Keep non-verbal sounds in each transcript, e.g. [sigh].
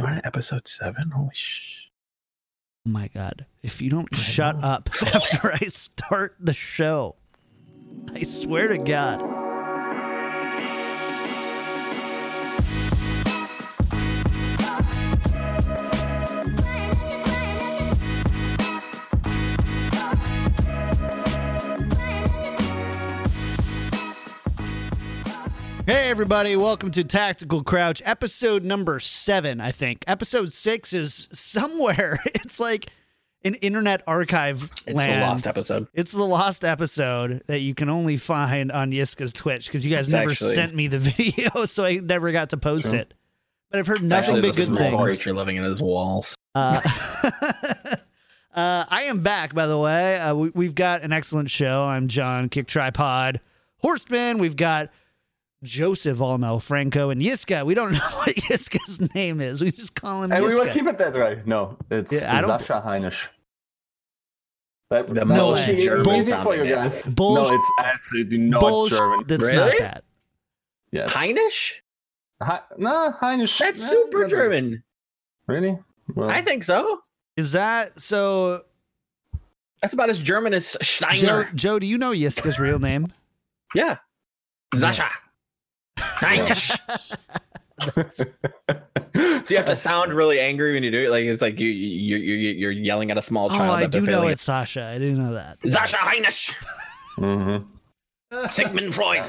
Divine episode seven. Holy sh! Oh my god! If you don't shut up [laughs] after I start the show, I swear to God. Hey, everybody, welcome to Tactical Crouch, episode number seven, I think. Episode six is somewhere. [laughs] It's like an internet archive It's land. the lost episode. It's the lost episode that you can only find on Yiska's Twitch because you guys It's never actually- sent me the [laughs] video, so I never got to post True. it. But I've heard nothing but good small things. creature living in his walls. Uh, [laughs] uh, I am back, by the way. Uh, we, we've got an excellent show. I'm John Kick Tripod Horseman. We've got Joseph Almel Franco and Yiska. We don't [laughs] know what Yiska's name is. We just call him And we will Yiska. keep it that way. No, it's Yeah, I Sasha Heinisch. That, The that No was way. easy for you guys. Bull- No, it's absolutely not Bullsh- German. That's not that. Yes. Heinisch? Hi- no, Heinisch. That's yeah, super German. Really? Well, I think so. Is that so? That's about as German as Steiner. Joe, do you know Yiska's real name? Yeah. Sasha. Heinisch. [laughs] so you have to sound really angry when you do it. Like it's like you you you you- you're yelling at a small child. Oh, child. I that do know failing it's Sasha. I didn't know that. Sasha Heinisch. Mm-hmm. [laughs] Sigmund Freud.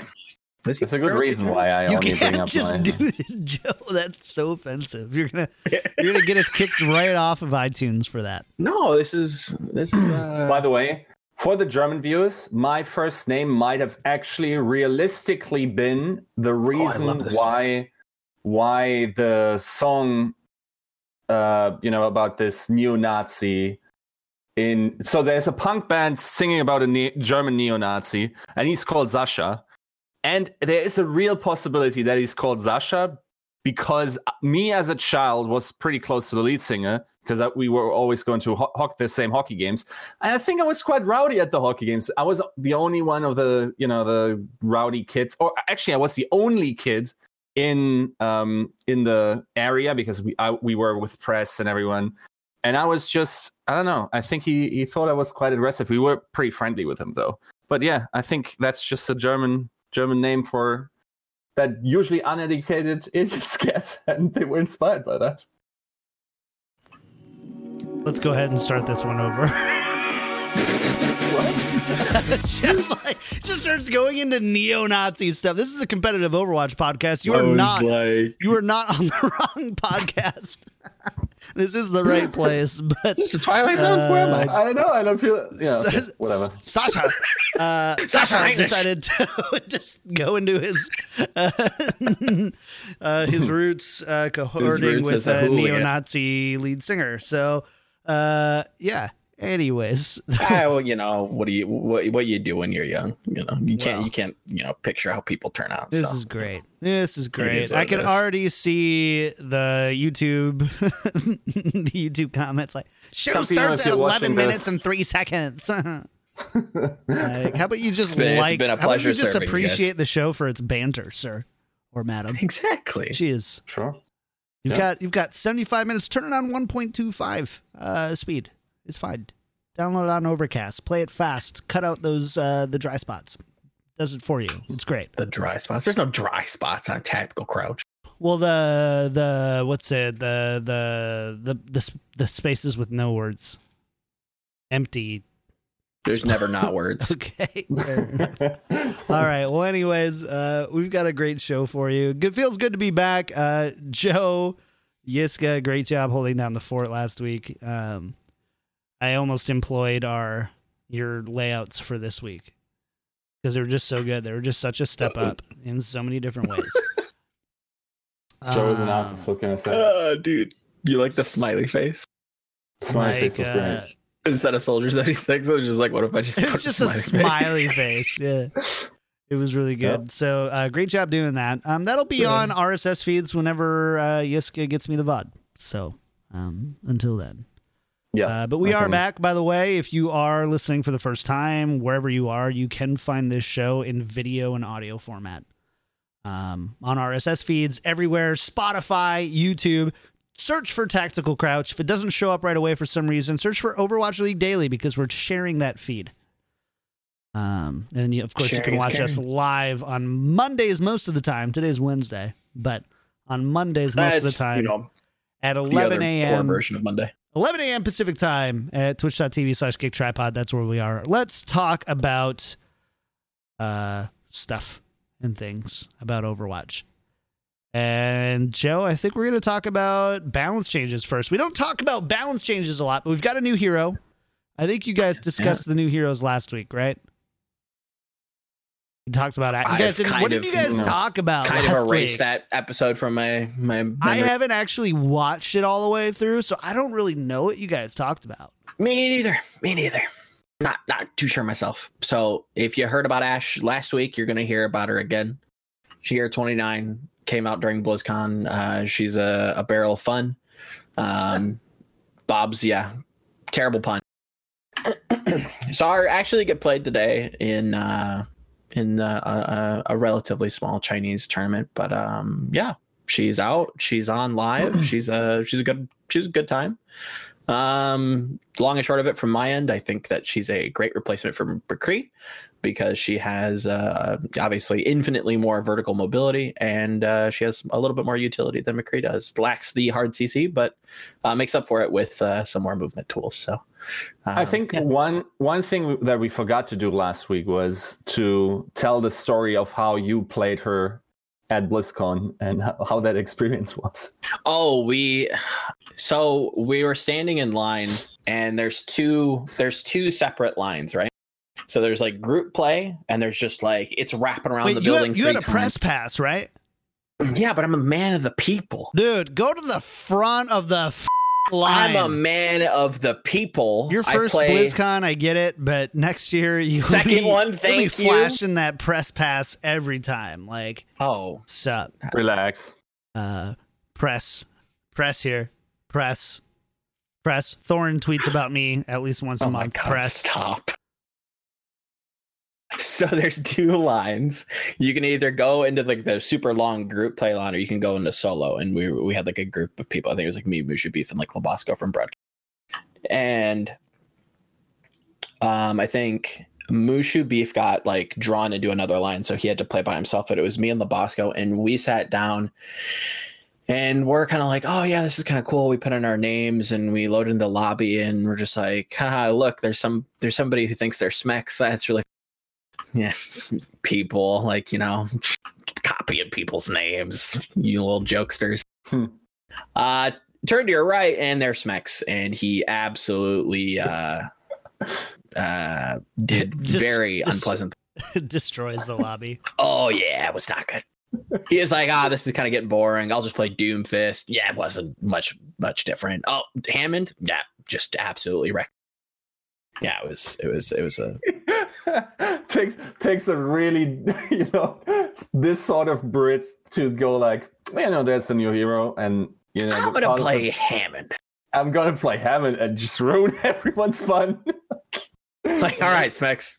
Is That's a good reason why I You only bring can't up just my. do it, [laughs] Joe. That's so offensive. You're gonna you're gonna get us kicked right off of iTunes for that. No, this is this is. Uh, By the way, for the German viewers, my first name might have actually realistically been the reason love this why why the song uh you know about this neo-Nazi in so there's a punk band singing about a ne- German neo-Nazi and he's called Sasha and there is a real possibility that he's called Sasha because me as a child was pretty close to the lead singer because we were always going to ho- hock the same hockey games. And i think i was quite rowdy at the hockey games. I was the only one of the you know the rowdy kids or actually i was the only kid in um in the area because we I, we were with press and everyone. And i was just i don't know i think he he thought i was quite aggressive. We were pretty friendly with him though. But yeah i think that's just a german german name for that usually uneducated [laughs] idiots get and they were inspired by that Let's go ahead and start this one over. [laughs] just like just starts going into neo-Nazi stuff. This is a competitive Overwatch podcast. You are not like you are not on the [laughs] wrong podcast. [laughs] this is the right place, but it's is Twilight Zone. Where am I? I don't know. I don't feel. Yeah, okay, whatever. Sasha, uh, Sasha Sasha decided to just go into his uh, uh, his roots, uh, cohorting roots with a a neo-Nazi lead singer. So, uh, yeah. Anyways, [laughs] ah, well, you know, what do you what, what you do when you're young? You know, you can't Well. you can't you know picture how people turn out. this so. is great. This is is great. what I can already see the YouTube, [laughs] the YouTube comments like show Some starts at eleven minutes this- and three seconds. [laughs] Like, how about you just It's been- it's like? been a how about you just serving you appreciate the show for its banter, sir or madam? Exactly. She is Sure. You've Yeah. got you've got seventy five minutes. Turn it on one point two five uh, speed. It's fine. Download it on Overcast. Play it fast. Cut out those uh, the dry spots. Does it for you. It's great. The dry spots. There's no dry spots on Tactical Crouch. Well, the the what's it? The the the the, the spaces with no words. Empty. There's never not [laughs] words. Okay. All right. Well, anyways, uh, we've got a great show for you. Good feels good to be back. Uh, Joe, Yiska, great job holding down the fort last week. Um, I almost employed our your layouts for this week because they were just so good. They were just such a step up in so many different ways. [laughs] Joe was an artist. What can I say? Oh, dude. You like the smiley face? Smiley face like, was uh, great. Instead of Soldier 76, it was just like, what if I just It's just a smiley face. Yeah. [laughs] It was really good. Yep. So uh, great job doing that. Um, that'll be Good. on RSS feeds whenever uh, Yiska gets me the VOD. So um, until then. Yeah. Uh, but we are back, by the way. If you are listening for the first time, wherever you are, you can find this show in video and audio format um, on RSS feeds everywhere Spotify, YouTube, search for Tactical Crouch. If it doesn't show up right away for some reason, search for Overwatch League Daily because we're sharing that feed. Um, and you, of course, Sharing you can watch us live on Mondays most of the time. Today's Wednesday, but on Mondays most of the time you know, at 11 a.m. version of Monday. 11 a.m. Pacific time at twitch.tv slash kick tripod. That's where we are. Let's talk about uh, stuff and things about Overwatch. And Joe, I think we're going to talk about balance changes first. We don't talk about balance changes a lot, but we've got a new hero. I think you guys discussed the new heroes last week, right? We talked about it. You guys what did of, you guys you know, talk about kind of erased week? that episode from my my. I haven't actually watched it all the way through, so I don't really know what you guys talked about. Me neither. Me neither. Not not too sure myself. So if you heard about Ash last week, you're gonna hear about her again. She year 29 came out during BlizzCon. Uh, she's a, a barrel of fun. Um, Bob's yeah, terrible pun. [clears throat] Saw her actually get played today in uh, in uh, a, a relatively small Chinese tournament, but um, yeah, she's out. She's on live. [clears throat] she's a she's a good she's a good time. Um, long and short of it, from my end, I think that she's a great replacement for McCree because she has uh, obviously infinitely more vertical mobility and uh, she has a little bit more utility than McCree does. Lacks the hard CC, but uh, makes up for it with uh, some more movement tools. So I um, think yeah. one one thing that we forgot to do last week was to tell the story of how you played her at BlizzCon and how, how that experience was. Oh, we so we were standing in line and there's two there's two separate lines, right? So there's like group play and there's just like it's wrapping around Wait, the you building. had, you had a three press pass, right? Yeah, but I'm a man of the people. Dude, go to the front of the f- line. I'm a man of the people. Your I first play- BlizzCon, I get it, but next year you [laughs] Second one, you'll be you. flashing that press pass every time. Like, Oh, sup? Relax. Uh, press, press here, press, press. Thorin tweets about me at least once a oh my month. god! press. Stop. So there's two lines. You can either go into like the super long group play line, or you can go into solo. And we we had like a group of people. I think it was like me, Musha Beef, and like Labosco from Broad. And um, I think Mushu Beef got like drawn into another line, so he had to play by himself. But it was me and Labosco, and we sat down. And we're kind of like, oh yeah, this is kind of cool. We put in our names and we load in the lobby, and we're just like, haha, look, there's some there's somebody who thinks they're Smex. [laughs] That's really yeah, [laughs] people like you know [laughs] copying people's names, you little jokesters. Hmm. Uh, turn to your right, and there's Smex, and he absolutely uh, uh, did Just- very unpleasant. [laughs] Destroys the lobby. Oh yeah, it was not good. He was like, ah, this is kind of getting boring. I'll just play Doomfist. Yeah, it wasn't much much different. Oh, Hammond, yeah, just absolutely wrecked. Yeah, it was it was it was a [laughs] takes takes a really [laughs] you know this sort of Brits to go like you know there's a new hero and you know I'm gonna part of play Hammond. I'm gonna play Hammond and just ruin [laughs] everyone's fun. Like, all right, Smex,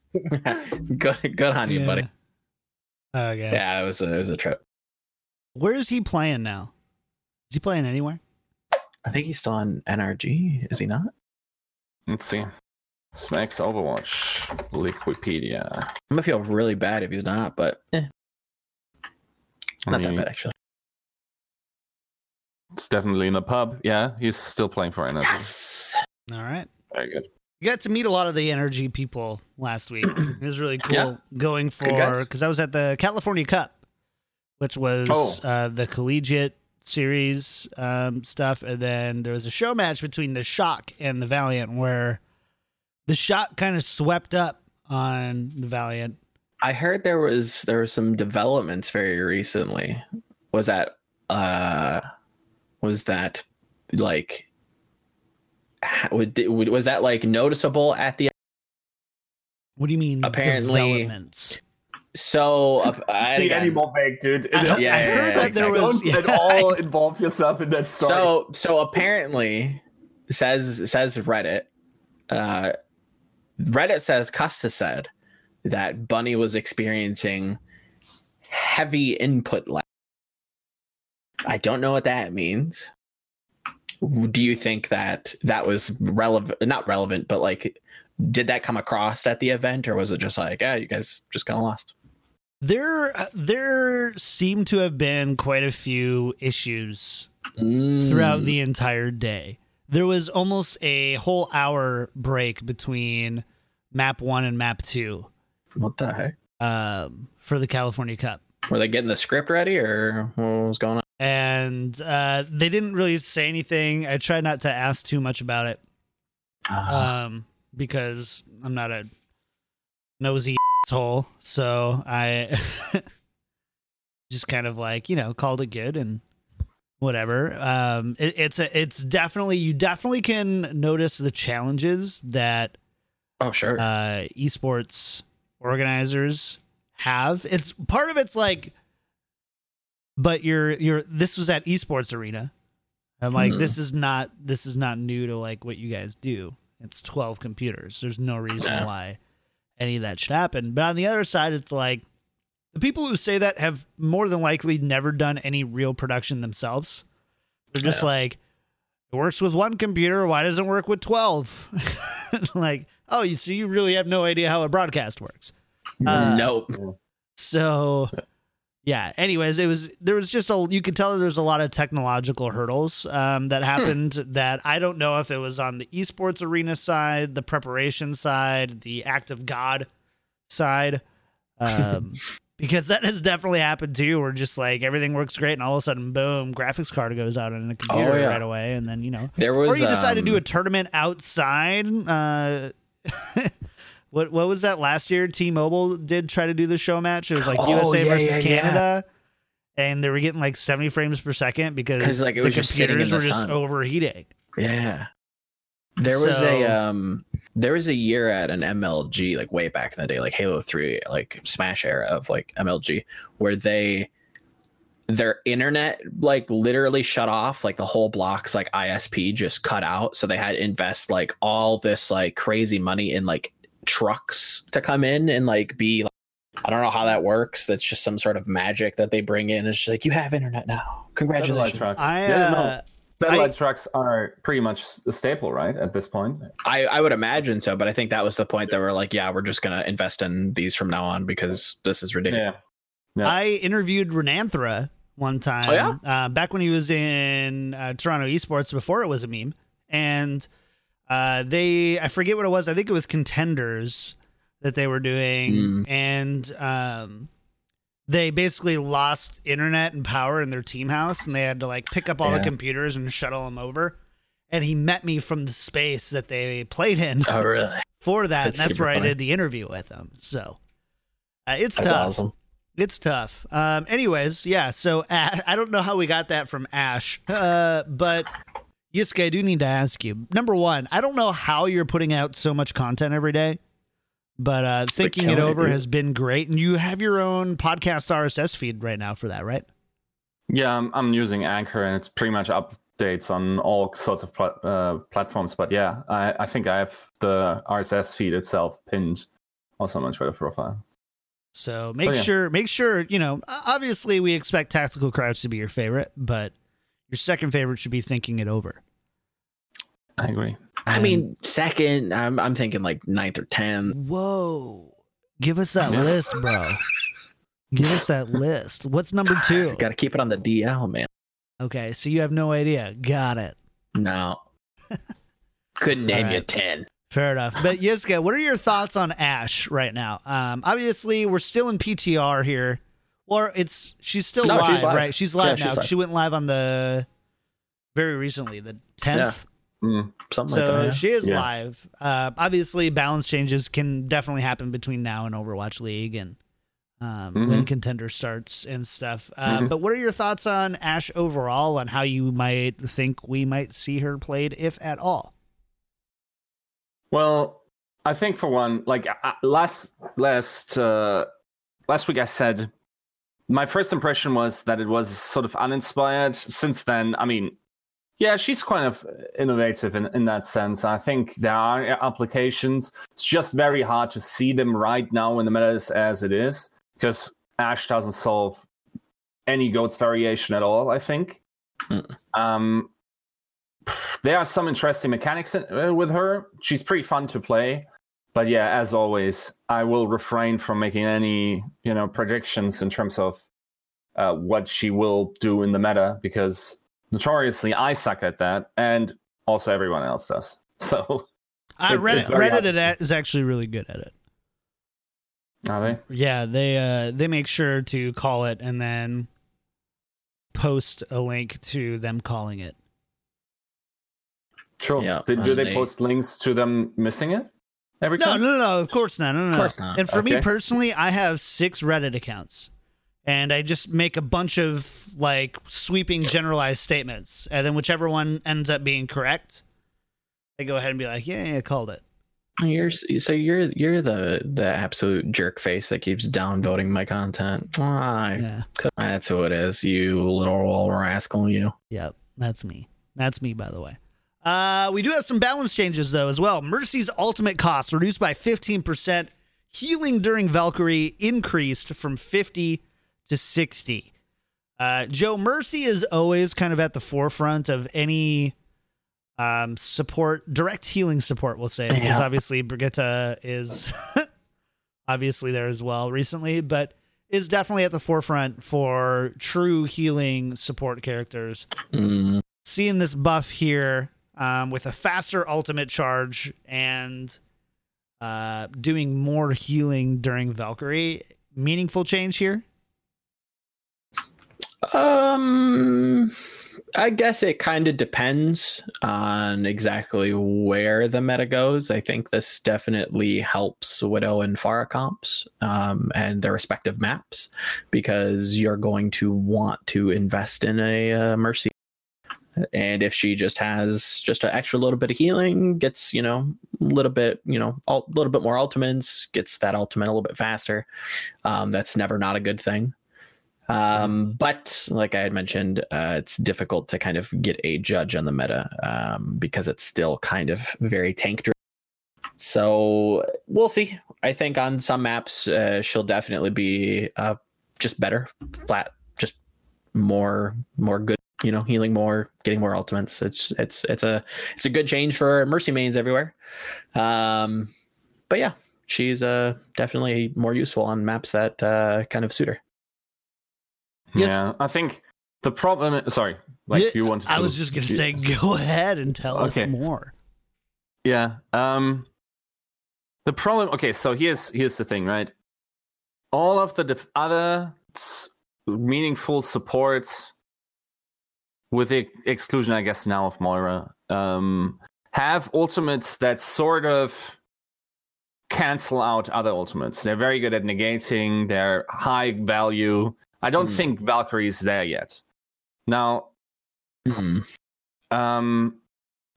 good good on you, buddy. Okay. Yeah, it was a, it was a trip. Where is he playing now? Is he playing anywhere? I think he's still on NRG, is he not? Let's see. Smex Overwatch Wikipedia. I'm gonna feel really bad if he's not, but eh, not that mean, bad actually. It's definitely in the pub. Yeah, he's still playing for NRG. Yes. All right. Very good. You got to meet a lot of the NRG people last week. [clears throat] It was really cool Yeah. going for because I was at the California Cup, which was Oh. uh, the collegiate series um, stuff, and then there was a show match between the Shock and the Valiant, where the Shock kind of swept up on the Valiant. I heard there was there were some developments very recently. Was that uh was that like would, would- was that like noticeable at the What do you mean? Apparently- developments? so uh, I, The again, animal bag, dude. I, Yeah, I yeah, heard yeah, that there was Don't at yeah, all [laughs] involve yourself in that story. So so apparently says says Reddit. Uh Reddit says Custa said that Bunny was experiencing heavy input lag. I don't know what that means. do you think that that was relevant? Not relevant, but like, did that come across at the event, or was it just like, yeah, you guys just kind of lost? There, there seem to have been quite a few issues Mm. throughout the entire day. There was almost a whole hour break between map one and map two what the heck? um, for the California Cup. Were they getting the script ready, or what was going on? And uh, they didn't really say anything. I tried not to ask too much about it Ah, um, because I'm not a nosy [laughs] asshole. So I [laughs] just kind of like you know called it good and whatever. Um, it, it's a, it's definitely you definitely can notice the challenges that oh, sure. uh, esports organizers have. It's part of it's like, but you're you're this was at esports arena. I'm like, Hmm. this is not this is not new to like what you guys do. It's twelve computers. There's no reason Yeah. why any of that should happen. But on the other side, it's like the people who say that have more than likely never done any real production themselves. They're just Yeah. like, it works with one computer. Why doesn't it work with twelve? [laughs] like, oh, you so you really have no idea how a broadcast works. uh, nope. So yeah, anyways, it was there was just a you could tell there's a lot of technological hurdles um, that happened that I don't know if it was on the esports arena side, the preparation side, the act of God side. Um, [laughs] because that has definitely happened too, where just like everything works great and all of a sudden boom, graphics card goes out in a computer Oh, yeah. right away and then you know There was. or you decide to do um, a tournament outside. Uh, [laughs] what what was that last year? T-Mobile did try to do the show match. It was like Oh, USA yeah, versus yeah, yeah. Canada, and they were getting like seventy frames per second because like, the just computers the were just sun. overheating. Yeah. There was So- a um there was a year at an MLG like way back in the day like Halo 3 like Smash era of like MLG where they their internet like literally shut off like the whole block's like ISP just cut out so they had to invest like all this like crazy money in like trucks to come in and like be like, I don't know how that works that's just some sort of magic that they bring in it's just like you have internet now Satellite congratulations trucks. I yeah, no. uh, Satellite I- trucks are pretty much a staple, right? At this point. I, I would imagine so, but I think that was the point that we're like, yeah, we're just gonna invest in these from now on because this is ridiculous. Yeah. Yeah. I interviewed Renanthra one time. Oh, yeah? uh, back when he was in uh, Toronto Esports before it was a meme, and uh, they I forget what it was. I think it was contenders that they were doing, Mm. and um, they basically lost internet and power in their team house, and they had to like pick up all the computers and shuttle them over. And he met me from the space that they played in Oh, really? [laughs] for that, That's and that's where funny. I did the interview with him. So uh, it's That's tough. awesome. It's tough. Um, anyways, yeah. So Ash, [laughs] I don't know how we got that from Ash, [laughs] uh, but Yiska, I do need to ask you. Number one, I don't know how you're putting out so much content every day, but uh, thinking it killing it, over has been great. And you have your own podcast RSS feed right now for that, right? Yeah, I'm, I'm using Anchor, and it's pretty much updates on all sorts of pla- uh, platforms. But yeah, I, I think I have the RSS feed itself pinned also on my Twitter profile. So oh, make oh, yeah. sure, make sure, you know, obviously we expect Tactical Crouch to be your favorite, but your second favorite should be thinking it over. I agree. I mean, second, I'm, I'm thinking like ninth or 10. Whoa. Give us that list, bro. Give us that [laughs] list. What's number two? Got to keep it on the DL, man. Okay. So you have no idea. Got it. No. [laughs] Couldn't name right. you 10. Fair enough. But Yiska, what are your thoughts on Ash right now? Um, obviously, we're still in PTR here. Or it's she's still No, live, she's live. right? She's live Yeah, now. she's live. She went live on the very recently, the tenth. Mm. Something So like that. yeah. she is Yeah. live. Uh, obviously, balance changes can definitely happen between now and Overwatch League and um, when Mhm. contender starts and stuff. Uh, Mhm. But what are your thoughts on Ash overall, and how you might think we might see her played, if at all? Well, I think for one, like uh, last last uh, last week, I said my first impression was that it was sort of uninspired. Since then, I mean, yeah, she's kind of innovative in, in that sense. I think there are applications. It's just very hard to see them right now in the meta as- as it is because Ash doesn't solve any goats variation at all. I think. Mm. Um, there are some interesting mechanics in, uh, with her. She's pretty fun to play. But yeah, as always, I will refrain from making any you know predictions in terms of uh, what she will do in the meta because notoriously I suck at that, and also everyone else does. [laughs] So It's- Reddit, it's Reddit to- is- is actually really good at it. are they? Yeah, they uh they make sure to call it and then post a link to them calling it. Sure. Yeah, Did, do they, they- post links to them missing it every No, time? no, no, no, of course not. No, no, Of no. course not. And for me personally, I have six Reddit accounts. And I just make a bunch of like sweeping generalized statements. And then whichever one ends up being correct, I go ahead and be like, yeah, yeah, I called it. You're so you're you're the the absolute jerk face that keeps downvoting my content. Why? Yeah. That's who it is. You little rascal. You. Yep, that's me. That's me, by the way. Uh, we do have some balance changes though as well. Mercy's ultimate cost reduced by 15%. Healing during Valkyrie increased from 50 to 60. Uh, Joe Mercy is always kind of at the forefront of any um, support, direct healing support. We'll say because Yeah. obviously Brigitte is [laughs] obviously there as well recently, but is definitely at the forefront for true healing support characters Mm, seeing this buff here um, with a faster ultimate charge and uh, doing more healing during Valkyrie. Meaningful change here. Um, I guess it kind of depends on exactly where the meta goes. I think this definitely helps Widow and Pharah comps um, and their respective maps because you're going to want to invest in a uh, Mercy. And if she just has just an extra little bit of healing, gets you know a little bit you know a little bit more ultimates, gets that ultimate a little bit faster. Um, that's never not a good thing. Um, but like I had mentioned, uh, it's difficult to kind of get a judge on the meta um, because it's still kind of very tank driven. So we'll see. I think on some maps, uh, she'll definitely be uh, just better, flat, just more, more good. You know, healing more, getting more ultimates. It's it's it's a it's a good change for mercy mains everywhere. Um, but yeah, she's uh definitely more useful on maps that uh, kind of suit her. Yes. Yeah, I think the problem. Sorry, like Yeah, you wanted. To, I was just gonna say, go [laughs] ahead and tell Okay. us more. Yeah. Um the problem okay, so here's here's the thing, right? All of the def- other s- meaningful supports with the exclusion I guess now of Moira um have ultimates that sort of cancel out other ultimates. They're very good at negating, they're high value. I don't Hmm. think Valkyrie is there yet. Now, Hmm. um,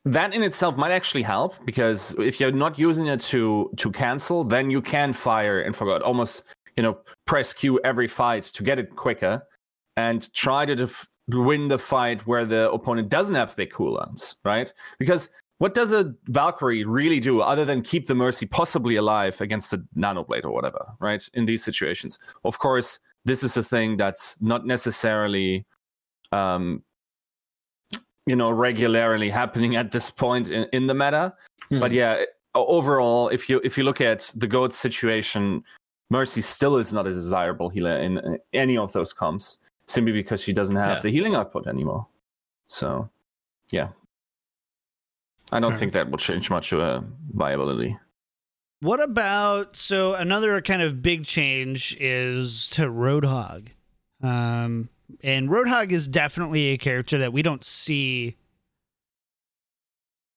that in itself might actually help because if you're not using it to to cancel, then you can fire and forgot almost you know press Q every fight to get it quicker and try to def- win the fight where the opponent doesn't have big cooldowns, right? Because what does a Valkyrie really do other than keep the Mercy possibly alive against a Nanoblade or whatever, right? In these situations, of course, this is a thing that's not necessarily um, you know regularly happening at this point in, in the meta Hmm. but yeah overall if you if you look at the goat situation mercy still is not a desirable healer in any of those comps simply because she doesn't have Yeah. the healing output anymore so yeah i don't think that will change much of uh, viability What about so another kind of big change is to Roadhog. Um and Roadhog is definitely a character that we don't see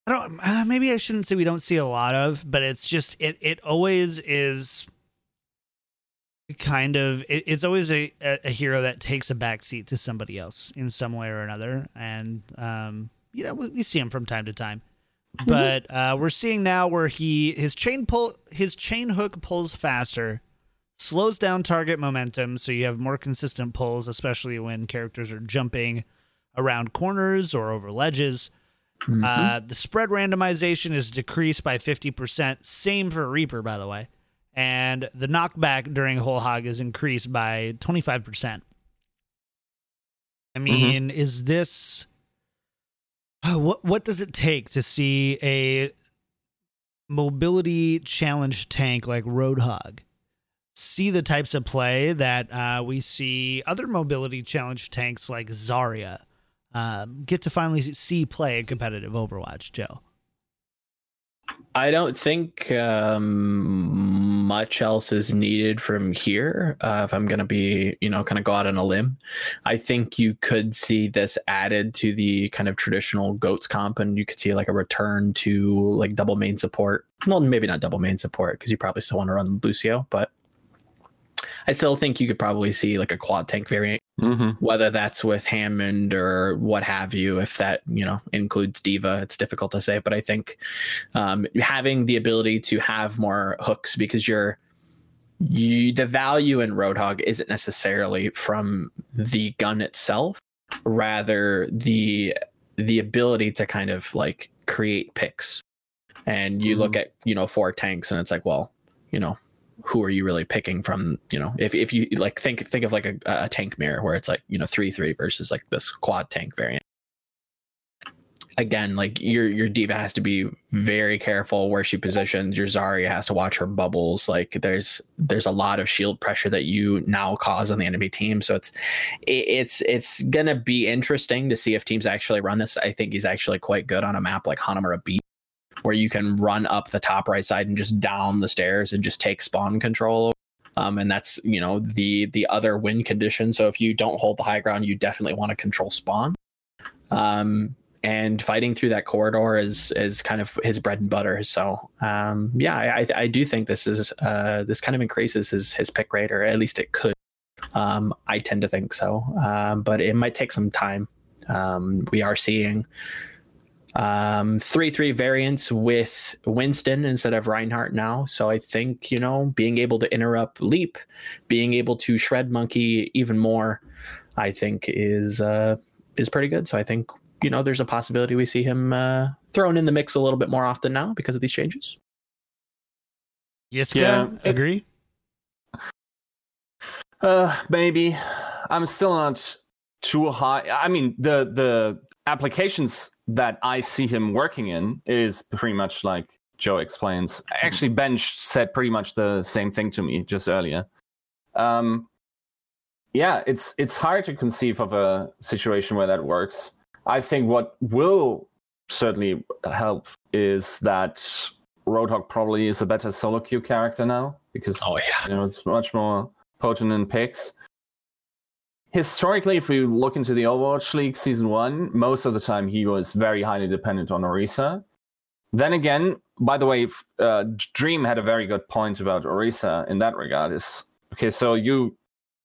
I don't uh, maybe I shouldn't say we don't see a lot of, but it's just it it always is kind of it, it's always a, a, hero that takes a backseat to somebody else in some way or another. And um you know we, we see him from time to time. But uh, we're seeing now where he his chain pull his chain hook pulls faster slows down target momentum so you have more consistent pulls especially when characters are jumping around corners or over ledges. Mhm. uh, the spread randomization is decreased by 50% same for reaper by the way and the knockback during whole hog is increased by 25% i mean is this what what does it take to see a mobility challenge tank like Roadhog see the types of play that uh, we see other mobility challenge tanks like Zarya um, get to finally see play in competitive Overwatch, Joe? I don't think um, much else is needed from here. Uh, if I'm going to be, you know, kind of go out on a limb, I think you could see this added to the kind of traditional goats comp, and you could see like a return to like double main support. Well, maybe not double main support because you probably still want to run Lucio, but I still think you could probably see like a quad tank variant, Mm-hmm. whether that's with Hammond or what have you. If that you know includes D.Va, it's difficult to say, but I think um, having the ability to have more hooks because you're you the value in Roadhog isn't necessarily from the gun itself, rather the the ability to kind of like create picks. And you look at you know four tanks, and it's like, well, you know, who are you really picking from you know if, if you like think think of like a, a tank mirror where it's like you know three three versus like this quad tank variant. Again like your your D.Va has to be very careful where she positions. Your Zarya has to watch her bubbles. Like there's there's a lot of shield pressure that you now cause on the enemy team. So it's it's it's gonna be interesting to see if teams actually run this. I think he's actually quite good on a map like hanamura beat where you can run up the top right side and just down the stairs and just take spawn control. Um, and that's you know the the other win condition. So if you don't hold the high ground, you definitely want to control spawn. Um, and fighting through that corridor is is kind of his bread and butter. So um, yeah, I, I do think this is uh, this kind of increases his his pick rate, or at least it could. Um, I tend to think so, um, but it might take some time. Um, we are seeing um, three three variants with Winston instead of Reinhardt now. So I think you know being able to interrupt Leap, being able to shred Monkey even more, I think is uh, is pretty good. So I think you know there's a possibility we see him uh, thrown in the mix a little bit more often now because of these changes. Yes, Yeah. agree. Uh, maybe. I'm still not too high. I mean, the the applications that I see him working in is pretty much like Joe explains. Actually, Bench said pretty much the same thing to me just earlier. Um, yeah, it's it's hard to conceive of a situation where that works. I think what will certainly help is that Roadhog probably is a better solo queue character now because Oh, yeah, you know it's much more potent in picks. Historically, if we look into the Overwatch League season one, most of the time he was very highly dependent on Orisa. Then again, by the way, uh, Dream had a very good point about Orisa in that regard. Is okay, so you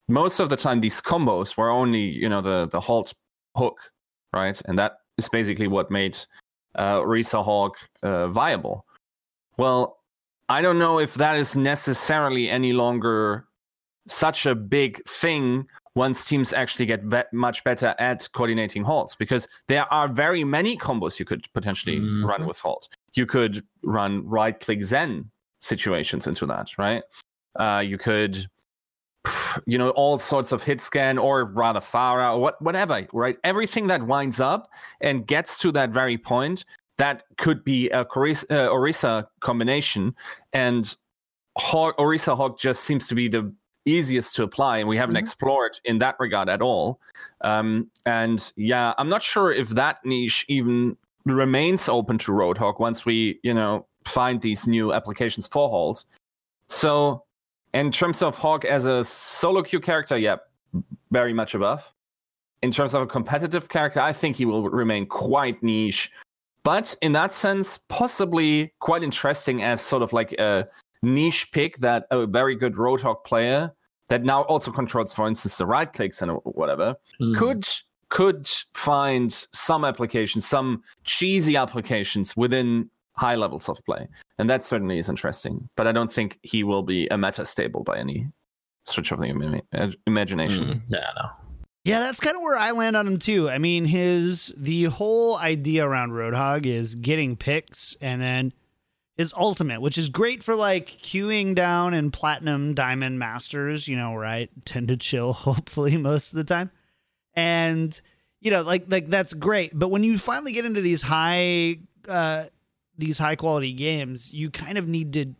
most of the time these combos were only you know the the halt hook, right, and that is basically what made uh, Orisa Hog uh, viable. Well, I don't know if that is necessarily any longer such a big thing once teams actually get be- much better at coordinating halts because there are very many combos you could potentially Mhm. run with halt. You could run right click Zen situations into that, right? Uh, you could, [sighs] you know, all sorts of hit scan or rather Pharah or what, whatever, right? Everything that winds up and gets to that very point that could be a Orisa, uh, Orisa combination. And Hog, Orisa Hog just seems to be the easiest to apply, and we haven't Mhm. explored in that regard at all. Um, and yeah, I'm not sure if that niche even remains open to Roadhog once we, you know, find these new applications for Halt. So, in terms of hog as a solo queue character, yeah, very much above. In terms of a competitive character, I think he will remain quite niche, but in that sense, possibly quite interesting as sort of like a niche pick that a very good Roadhog player that now also controls, for instance, the right clicks and whatever, Mm. could could find some applications, some cheesy applications within high levels of play, and that certainly is interesting. But I don't think he will be a meta stable by any stretch of the ima- imagination. Mm, yeah, no. Yeah, that's kind of where I land on him too. I mean, his the whole idea around Roadhog is getting picks and then his ultimate, which is great for like queuing down in platinum, diamond, masters, you know, where I tend to chill [laughs] hopefully most of the time. And you know, like like that's great. But when you finally get into these high uh these high quality games, you kind of need to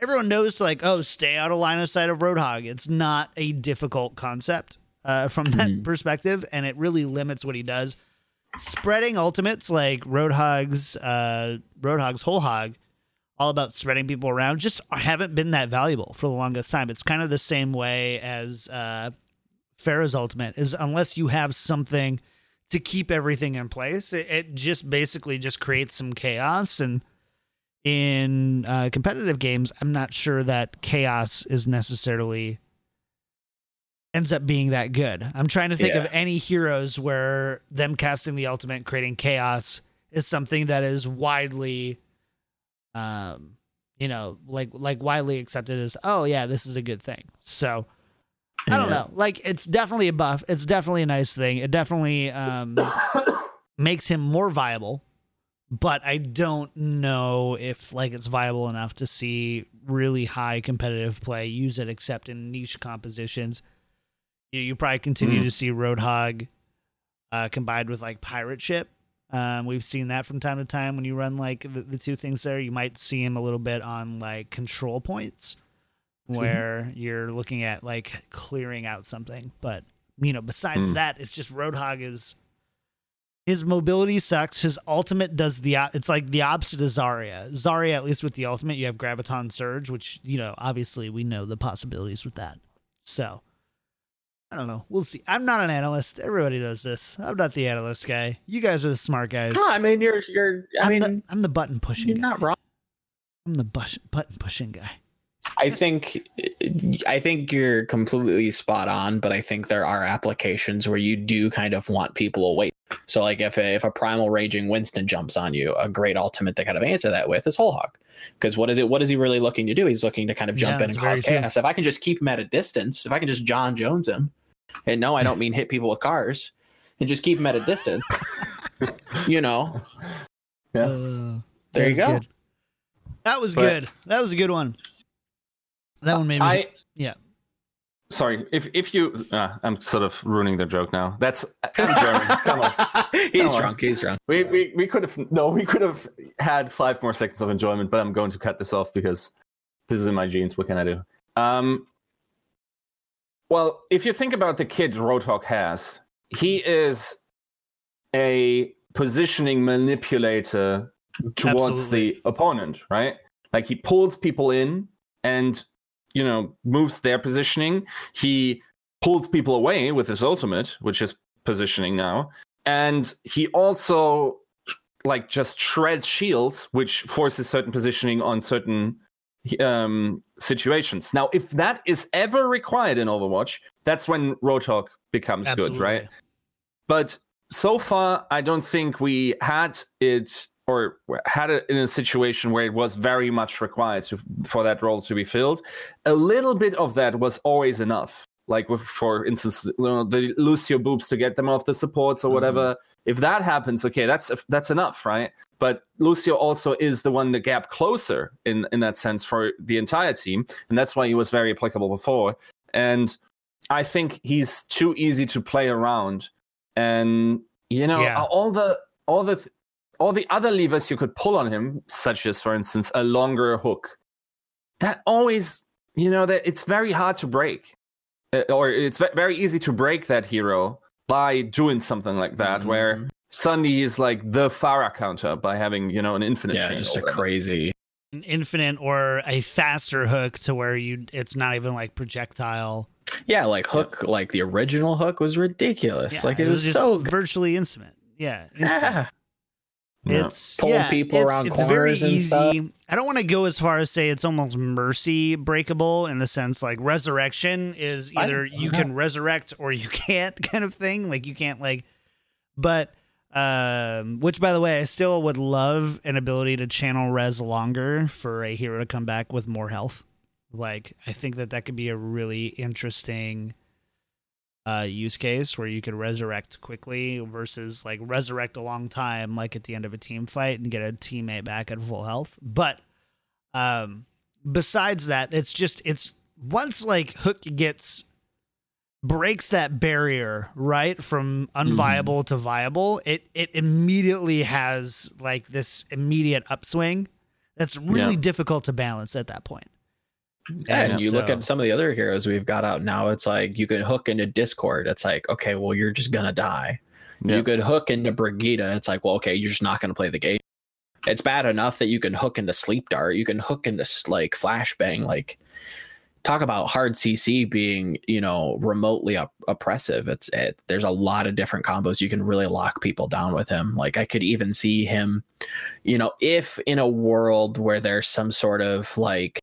everyone knows to like, oh, stay out of line of sight of Roadhog. It's not a difficult concept uh, from that Mhm. perspective, and it really limits what he does. Spreading ultimates like Roadhog's uh Roadhog's Whole Hog, all about spreading people around, just haven't been that valuable for the longest time. It's kind of the same way as uh Pharah's ultimate is unless you have something to keep everything in place, it, it just basically just creates some chaos. And in uh, competitive games, I'm not sure that chaos is necessarily ends up being that good. I'm trying to think Yeah. of any heroes where them casting the ultimate, creating chaos, is something that is widely, um, you know, like like widely accepted as oh yeah, this is a good thing. So. I don't Yeah. know. Like it's definitely a buff. It's definitely a nice thing. It definitely um [coughs] makes him more viable. But I don't know if like it's viable enough to see really high competitive play use it except in niche compositions. You, you probably continue Mm. to see Roadhog uh combined with like pirate ship. Um, we've seen that from time to time when you run like the, the two things there. You might see him a little bit on like control points where you're looking at like clearing out something. But you know, besides Hmm. that, it's just Roadhog is his mobility sucks. His ultimate does the it's like the opposite of Zarya. Zarya, at least with the ultimate, you have Graviton Surge, which you know obviously we know the possibilities with that. So I don't know. We'll see. I'm not an analyst. Everybody knows this. I'm not the analyst guy. You guys are the smart guys. No, I mean you're you're. I I'm, mean the, I'm the button pushing. you're guy. not wrong. I'm the bush, button pushing guy. I think I think you're completely spot on, but I think there are applications where you do kind of want people away. So like if a, if a primal raging Winston jumps on you, a great ultimate to kind of answer that with is Whole Hog. Because what is it? What is he really looking to do? He's looking to kind of jump Yeah, in and that's very cause true. chaos. If I can just keep him at a distance, if I can just Jon Jones him, and no, I don't mean hit people with cars, and just keep them at a distance. [laughs] you know, Yeah. Uh, There you go. good. That was But- good. That was a good one. That one made me. I yeah. sorry if if you uh, I'm sort of ruining the joke now. That's I'm German. [laughs] Come on. he's Come on. drunk. He's drunk. We, we we could have no, we could have had five more seconds of enjoyment, but I'm going to cut this off because this is in my genes. What can I do? Um, well, if you think about the kid Roadhog has, he is a positioning manipulator towards Absolutely. the opponent, right? Like he pulls people in and you know moves their positioning. He pulls people away with his ultimate, which is positioning now, and he also like just shreds shields, which forces certain positioning on certain um, situations. Now, if that is ever required in Overwatch, that's when Roadhog becomes Absolutely. good, right? But so far, I don't think we had it or had it in a situation where it was very much required to, for that role to be filled. A little bit of that was always enough. Like with, for instance, you know, the Lucio boobs to get them off the supports or whatever. If that happens, okay, that's that's enough, right? But Lucio also is the one the gap closer in in that sense for the entire team, and that's why he was very applicable before. And I think he's too easy to play around, and you know Yeah. all the all the all the other levers you could pull on him, such as for instance a longer hook, that always you know that it's very hard to break, Uh, or it's very easy to break that hero by doing something like that, Mhm. where Sunny is like the Pharah counter by having you know an infinite Yeah, chain just a crazy. An infinite or a faster hook to where you it's not even like projectile. Yeah, like Hook, like the original Hook was ridiculous. Yeah, like it, was, just so virtually instant. Yeah, instant. Yeah. Yeah. It's Pulled yeah, people it's, around it's very and easy. stuff. I don't want to go as far as say it's almost mercy breakable in the sense like resurrection is either you can resurrect or you [laughs] can't kind of thing. Like you can't like, but um, which by the way, I still would love an ability to channel res longer for a hero to come back with more health. Like I think that that could be a really interesting uh, use case where you could resurrect quickly versus like resurrect a long time, like at the end of a team fight and get a teammate back at full health. But um, besides that, it's just it's once like Hook gets breaks that barrier right from unviable mm-hmm. to viable, it it immediately has like this immediate upswing that's really yeah. difficult to balance at that point. Yeah, and you so, look at some of the other heroes we've got out now, it's like you can hook into Discord. It's like, okay, well, you're just gonna die. You could hook into Brigitte It's like, well, okay, you're just not gonna play the game. It's bad enough that you can hook into Sleep Dart. You can hook into like Flashbang. Like, talk about hard CC being, you know, remotely op- oppressive. It's it. There's a lot of different combos you can really lock people down with him. Like, I could even see him, you know, if in a world where there's some sort of like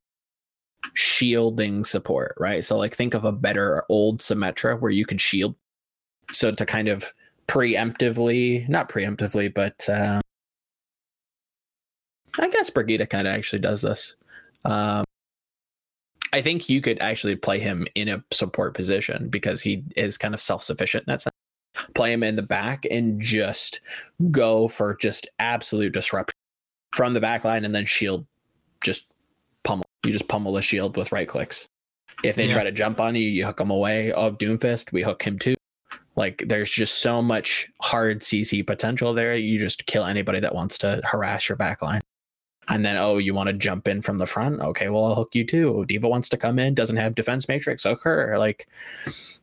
shielding support, right? So like think of a better old Symmetra where you could shield. So to kind of preemptively, not preemptively, but uh, I guess Brigitte kind of actually does this. Um, I think you could actually play him in a support position because he is kind of self sufficient in that sense. Play him in the back and just go for just absolute disruption from the back line and then shield just pummel. You just pummel the shield with right clicks. If they yeah. try to jump on you, you hook them away. Oh, Doomfist, we hook him too. Like there's just so much hard CC potential there. You just kill anybody that wants to harass your backline. And then, oh, you want to jump in from the front? Okay, well, I'll hook you too. D.Va wants to come in, doesn't have defense matrix. Occur like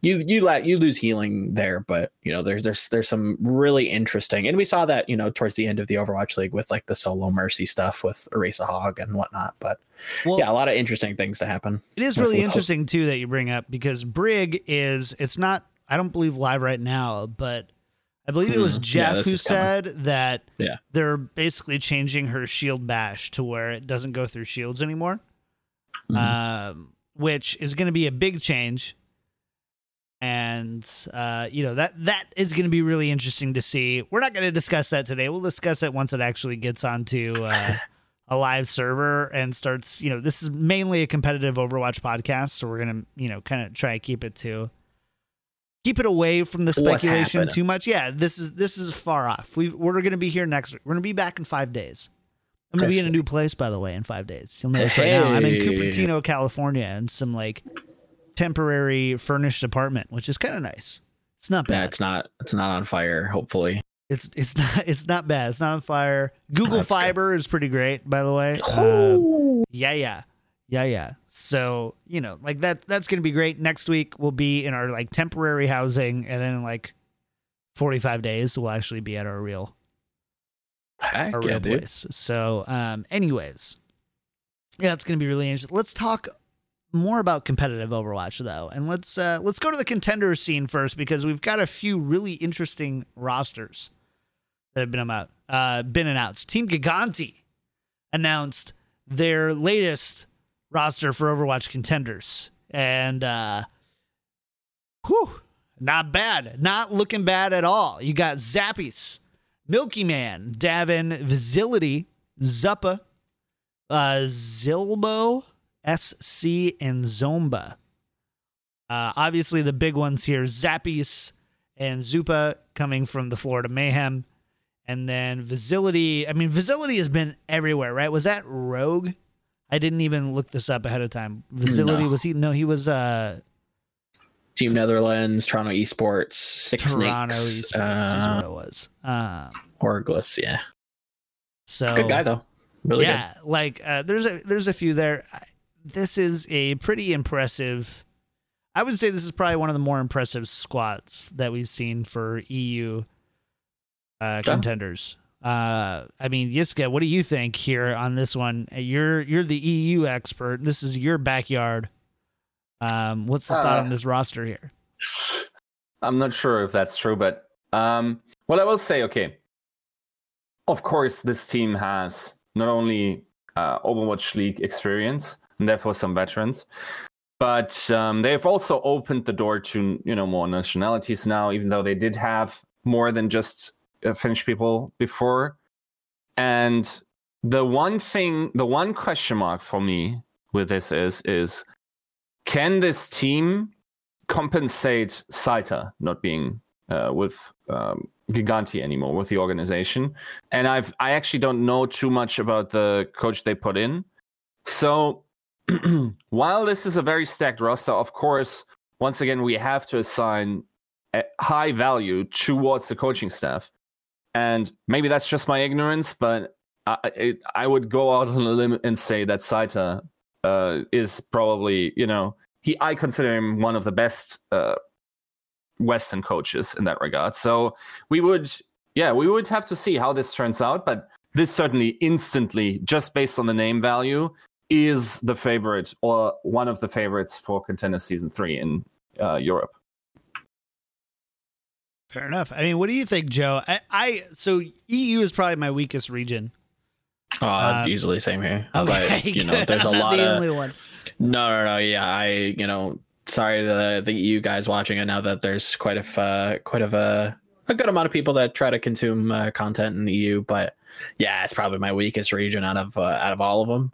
you you let you lose healing there, but you know there's there's there's some really interesting, and we saw that you know towards the end of the Overwatch League with like the solo mercy stuff with Orisa Hog and whatnot. But well, yeah, a lot of interesting things to happen. It is really interesting too that you bring up because Brig is it's not I don't believe live right now, but I believe it was hmm. Jeff yeah, who said that yeah. they're basically changing her shield bash to where it doesn't go through shields anymore, mm-hmm. um, which is going to be a big change. And uh, you know that that is going to be really interesting to see. We're not going to discuss that today. We'll discuss it once it actually gets onto uh, a live server and starts. You know, this is mainly a competitive Overwatch podcast, so we're going to you know kind of try to keep it to keep it away from the speculation too much. Yeah, this is this is far off. We we're going to be here next week. We're going to be back in five days. I'm going to be in a new place, by the way, in five days. You'll notice hey. right now I'm in Cupertino, California, in some like temporary furnished apartment, which is kind of nice. It's not bad. Yeah, it's not. It's not on fire. Hopefully, it's it's [laughs] not. It's not bad. It's not on fire. Google Fiber good. is pretty great, by the way. Oh. Uh, yeah, yeah, yeah, yeah. So, you know, like that that's going to be great. Next week we'll be in our like temporary housing and then in like 45 days we'll actually be at our real Heck our real place. So, um anyways. Yeah, it's going to be really interesting. Let's talk more about competitive Overwatch though. And let's uh let's go to the contender scene first because we've got a few really interesting rosters that have been about uh been announced. Team Gigantti announced their latest roster for Overwatch contenders. And uh whew, not bad. Not looking bad at all. You got Zappis, Milky Man, Davin, Visility, Zuppeh, uh, Zilbo, SC, and Zomba. Uh, obviously, the big ones here Zappis and Zuppeh coming from the Florida Mayhem. And then Visility. I mean, Visility has been everywhere, right? Was that Rogue I didn't even look this up ahead of time. Visility no. was he? No, he was uh Team Netherlands, Toronto Esports, Six Toronto Snakes, Esports uh, is what it was. Uh, Orglis, yeah. So good guy though. Really yeah, good. like uh, there's a there's a few there. This is a pretty impressive. I would say this is probably one of the more impressive squats that we've seen for EU uh, contenders. Uh, I mean, Yiska, what do you think here on this one? You're you're the EU expert. This is your backyard. Um, what's the uh, thought on this roster here? I'm not sure if that's true, but um, well, I will say, okay. Of course, this team has not only uh, Overwatch League experience and therefore some veterans, but um, they've also opened the door to you know more nationalities now. Even though they did have more than just Finnish people before. And the one thing, the one question mark for me with this is, is can this team compensate Saita not being uh, with um, Gigantti anymore with the organization? And I've I actually don't know too much about the coach they put in. So [clears throat] while this is a very stacked roster, of course, once again we have to assign high value towards the coaching staff, and maybe that's just my ignorance, but I it, I would go out on a limb and say that Saita uh, is probably you know he I consider him one of the best uh, Western coaches in that regard. So we would yeah we would have to see how this turns out, but this certainly instantly just based on the name value is the favorite or one of the favorites for contender season three in uh, Europe. Fair enough. I mean, what do you think, Joe? I, I so EU is probably my weakest region. Uh, Um, easily same here. Okay, but you know, there's a lot [laughs] the of only one. no, no, no. Yeah, I you know, sorry the the EU guys watching. I know that there's quite a uh, quite of a a good amount of people that try to consume uh, content in the EU, but yeah, it's probably my weakest region out of uh, out of all of them.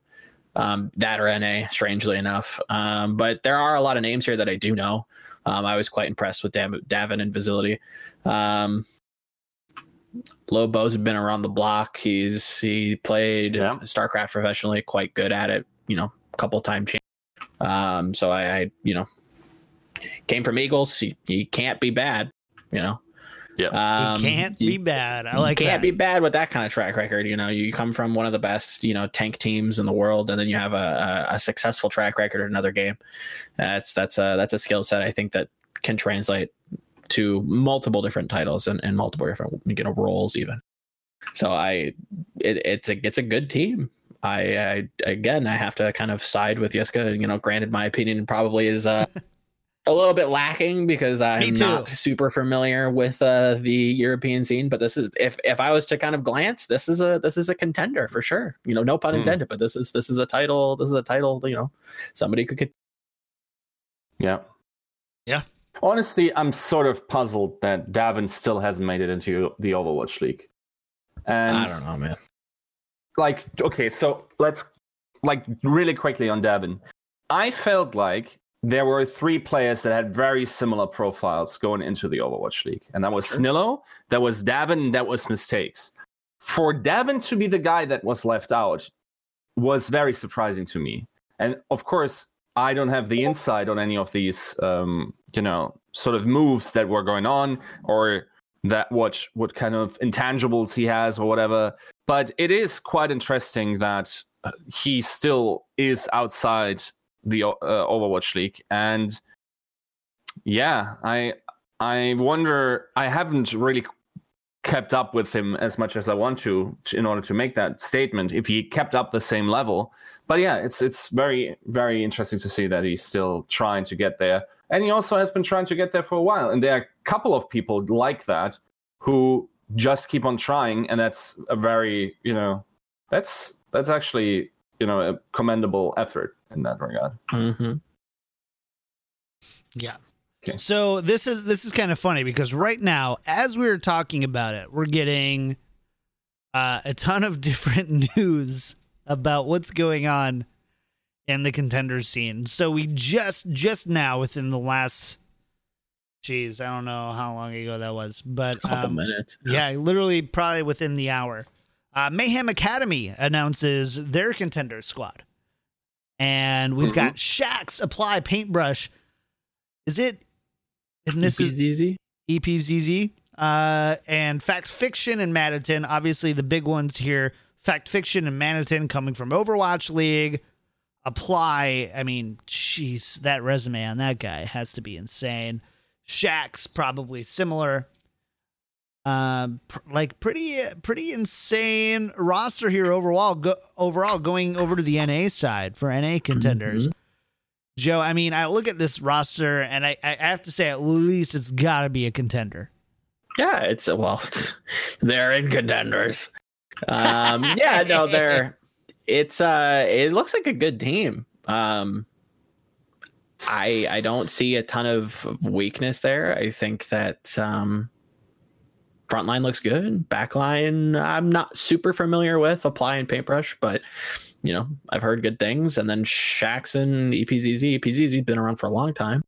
Um, that or NA, strangely enough. Um, but there are a lot of names here that I do know. Um, I was quite impressed with Dav- Davin and Facility. Um, Lobo's been around the block. He's he played Yeah. StarCraft professionally, quite good at it. You know, a couple time champ. Um, so I, I, you know, came from Eagles. He, he can't be bad. You know, Yeah. um, He can't you- be bad. I you like can't that. be bad with that kind of track record. You know, you come from one of the best, you know, tank teams in the world, and then you have a, a, a successful track record in another game. That's that's a that's a skill set I think that can translate to multiple different titles and, and multiple different you know roles even. So I, it, it's a it's a good team. I, I again I have to kind of side with Yiska. You know, granted my opinion probably is uh, [laughs] a little bit lacking because Me I'm not super familiar with uh, the European scene. But this is if if I was to kind of glance, this is a this is a contender for sure. You know, no pun Hmm. intended. But this is this is a title. This is a title. You know, somebody could get. Yeah. Yeah. Honestly, I'm sort of puzzled that Davin still hasn't made it into the Overwatch League. And I don't know, man. like okay so let's like really quickly on davin i felt like there were three players that had very similar profiles going into the overwatch league and that was Sure. snillo that was davin that was mistakes for davin to be the guy that was left out was very surprising to me and of course i don't have the insight on any of these um, you know sort of moves that were going on or that what what kind of intangibles he has or whatever but it is quite interesting that uh, he still is outside the uh, Overwatch League, and yeah, I I wonder. I haven't really kept up with him as much as I want to, to in order to make that statement. If he kept up the same level, but yeah, it's it's very very interesting to see that he's still trying to get there, and he also has been trying to get there for a while. And there are a couple of people like that who just keep on trying and that's a very you know that's that's actually you know a commendable effort in that regard Mm-hmm. So this is this is kind of funny because right now, as we are talking about it, we're getting uh, a ton of [laughs] different news about what's going on in the contender scene. So we just just now within the last, geez, I don't know how long ago that was, but a couple um, minutes. yeah, literally probably within the hour. Uh, Mayhem Academy announces their contender squad. And we've Mhm. got Shax Apply Paintbrush. Is it? And this is easy. EPZZ. Uh, and Fact Fiction and Maditon. Obviously, the big ones here. Fact Fiction and Maditon coming from Overwatch League. Apply. I mean, jeez, that resume on that guy has to be insane. Shax probably similar. Um, pr- like pretty pretty insane roster here overall. Go, overall, going over to the NA side for NA contenders. Joe, I mean, I look at this roster and I, I have to say, at least it's got to be a contender. Yeah, it's well, [laughs] they're in contenders. Um, yeah, no, [laughs] they're. It's uh, it looks like a good team. Um, I I don't see a ton of weakness there. I think that um, front line looks good. Back line, I'm not super familiar with apply and paintbrush, but you know, I've heard good things. And then Shax and E EPZZ. EPZZ's been around for a long time.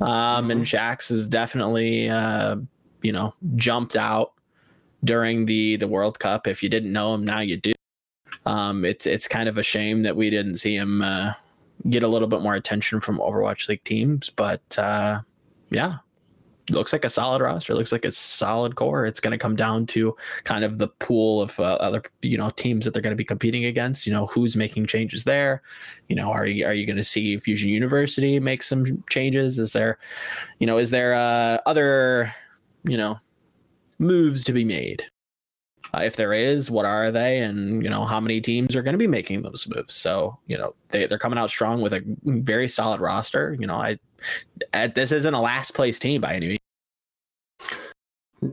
Um, and Shax is definitely uh, you know, jumped out during the the World Cup. If you didn't know him, now you do. Um, it's it's kind of a shame that we didn't see him, uh, get a little bit more attention from Overwatch League teams. But uh, yeah, looks like a solid roster. Looks like a solid core. It's going to come down to kind of the pool of uh, other you know teams that they're going to be competing against. You know who's making changes there. You know are you are you going to see Fusion University make some changes? Is there you know is there uh, other you know moves to be made? Uh, if there is, what are they, and you know how many teams are going to be making those moves? So you know they they're coming out strong with a very solid roster. You know I at, this isn't a last place team by any means.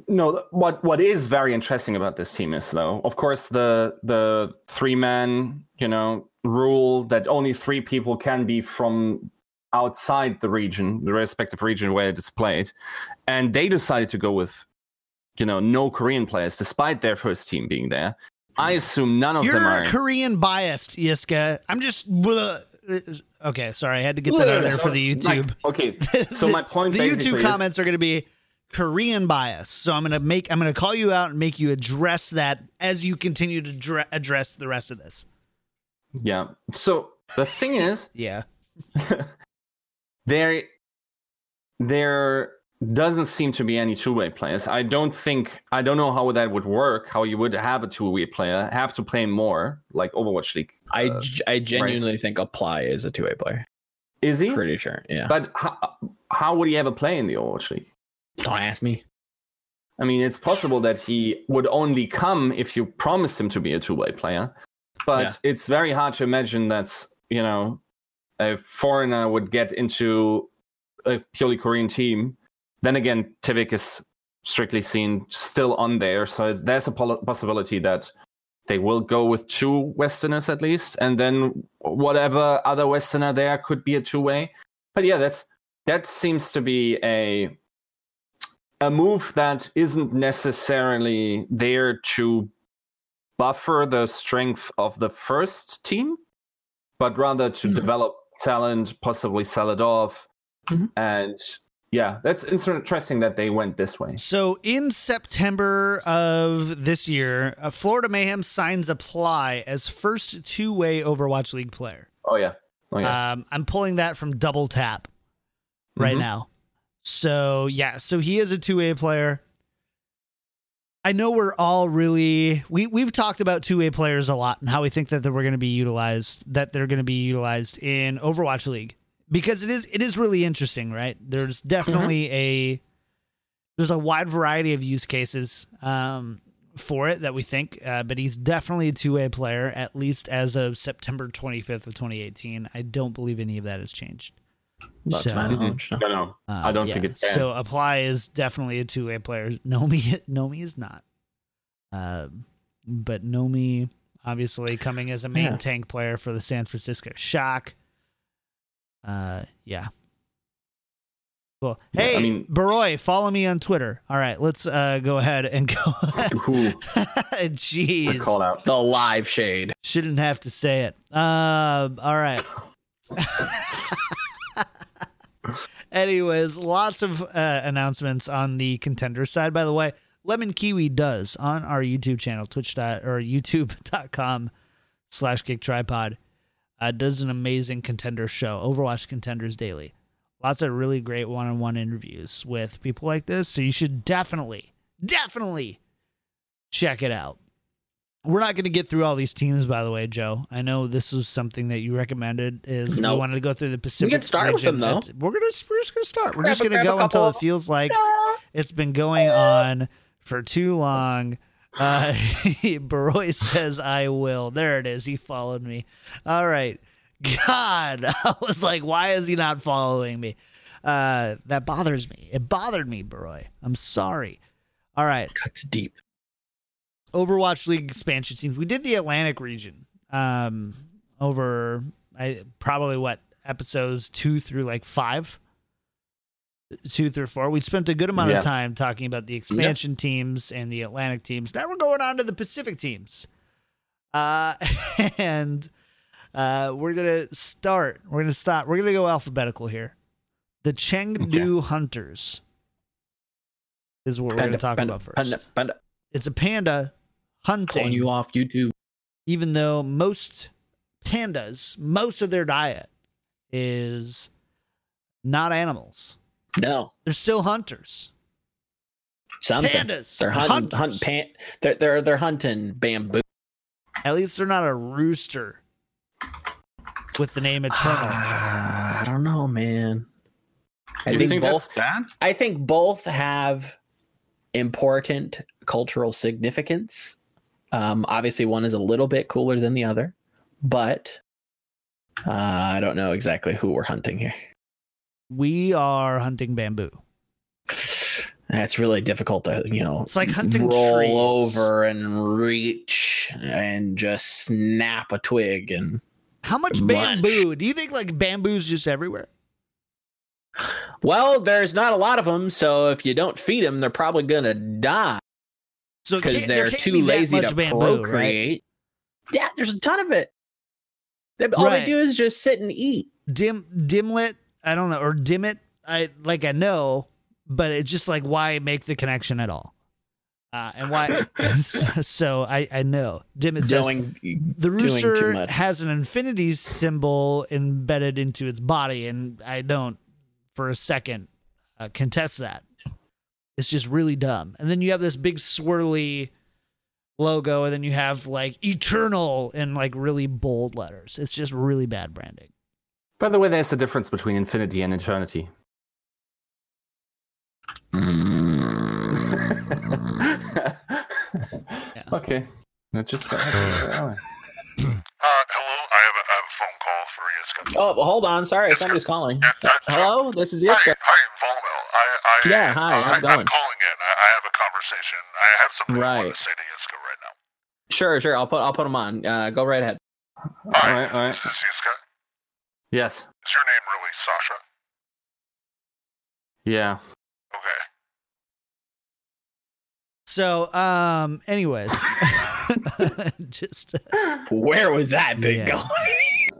No, what what is very interesting about this team is though, of course, the the three man you know rule that only three people can be from outside the region, the respective region where it is played, and they decided to go with you know no Korean players despite their first team being there. I mm. assume none of You're them are. Korean biased, Yiska. I'm just. Blah. Okay, sorry, I had to get that out there for the YouTube. Like, okay, [laughs] so my point. Is. The YouTube is- comments are going to be Korean bias. So I'm going to make I'm going to call you out and make you address that as you continue to dre- address the rest of this. Yeah. So the thing is, [laughs] Yeah. [laughs] there there doesn't seem to be any two-way players. I don't think I don't know how that would work. How you would have a two-way player have to play more like Overwatch League. I, uh, g- I genuinely think Apply is a two way player. is he? Pretty sure. Yeah. But how, how would he ever play in the Overwatch League? Don't ask me. I mean, it's possible that he would only come if you promised him to be a two-way player, but Yeah. it's very hard to imagine that you know a foreigner would get into a purely Korean team. Then again, Tivik is strictly seen still on there, so it's, there's a pol- possibility that they will go with two Westerners at least, and then whatever other Westerner there could be a two-way. But yeah, that's that seems to be a a move that isn't necessarily there to buffer the strength of the first team, but rather to Mhm. develop talent, possibly sell it off. Mhm. And yeah, that's interesting that they went this way. So in September of this year, uh, Florida Mayhem signs Apply as first two-way Overwatch League player. Oh yeah. Oh yeah. Um, I'm pulling that from Double Tap right Mhm. now. So yeah, so he is a two way player. I know we're all really we we've talked about two way players a lot and how we think that they we're going to be utilized that they're going to be utilized in Overwatch League because it is it is really interesting, right? There's definitely a there's a wide variety of use cases um, for it that we think, uh, but he's definitely a two way player at least as of September 25th of 2018. I don't believe any of that has changed. Not to my So- knowledge, no. no, no. Uh, I don't think it's can. So apply is definitely a two way player. [laughs] Nomy Nomy is not. Um, but Nomy obviously coming as a main Yeah. tank player for the San Francisco Shock. Uh, yeah. Cool. Yeah, I Hey, mean- Baroy, follow me on Twitter. All right, let's uh, go ahead and go. Who [laughs] Jeez, would call out? The live shade. Shouldn't have to say it. Um, all right. [laughs] Anyways, lots of uh, announcements on the contender side. By the way, Lemon Kiwi does on our YouTube channel, twitch dot or youtube.com [laughs] slash kick tripod, uh, does an amazing contender show, Overwatch Contenders Daily. Lots of really great one on one interviews with people like this. So you should definitely, definitely check it out. We're not going to get through all these teams, by the way, Joe. I know this was something that you recommended. Is we Nope. wanted to go through the Pacific. We can start with them, though. We're gonna we're just gonna start. We're Grab just gonna go until it feels like it's been going on for too long. Uh, [laughs] Baroy says, "I will." There it is. He followed me. All right. God, [laughs] I was like, why is he not following me? Uh, that bothers me. It bothered me, Baroy. I'm sorry. All right. Cuts deep. Overwatch League expansion teams. We did the Atlantic region um, over I, probably what episodes two through like five, two through four. We spent a good amount Yeah. of time talking about the expansion teams and the Atlantic teams. Now we're going on to the Pacific teams, uh, [laughs] and uh, we're gonna start. We're gonna stop. We're gonna go alphabetical here. The Chengdu Hunters is what we're gonna talk panda, about first Panda, panda. it's a panda Calling hunting you off YouTube. even though most pandas most of their diet is not animals. No, They're still hunters. something. Pandas. They're hunting. Hunt, pan, they're, they're they're hunting bamboo. At least they're not a rooster with the name Eternal. Ah, [sighs] I don't know, man. I you think, think both. that's bad? I think both have important cultural significance. Um, obviously, one is a little bit cooler than the other, but uh, I don't know exactly who we're hunting here. we are hunting bamboo. That's really difficult to, you know, It's like hunting roll trees. over and reach and just snap a twig and How much Munch. bamboo? Do you think like bamboo's just everywhere? well, there's not a lot of them, so if you don't feed them, they're probably gonna die So because they're too be lazy much to bamboo, right? procreate. Yeah, there's a ton of it. They, all Right. they do is just sit and eat. Dim dimlet, I don't know, or dim it. I like I know, but it's just like why make the connection at all? Uh, and why? [laughs] [laughs] so, so I I know dim it says Doing the doing rooster has an infinity symbol embedded into its body, and I don't for a second uh, contest that. It's just really dumb. And then you have this big swirly logo, and then you have like eternal in like really bold letters. It's just really bad branding. By the way, there's a difference between infinity and eternity. [laughs] [laughs] Okay. That just [laughs] got Uh, hello, I have a, I have a phone call for Yiska. Oh, well, hold on. Sorry, somebody's calling. Yeah, uh, Hello, this is Hi, hi, Volamel. I, I, Yeah, hi, uh, how's it I, I'm calling in. I, I have a conversation. I have something I Right. want to say to Yiska right now. Sure, sure. I'll put I'll put him on. Uh, go right ahead. Hi, Alright, alright. this is Yiska. yes. Is your name really Sasha? Yeah. Okay. So, um, anyways, [laughs] [laughs] just Where was that big Yeah. going?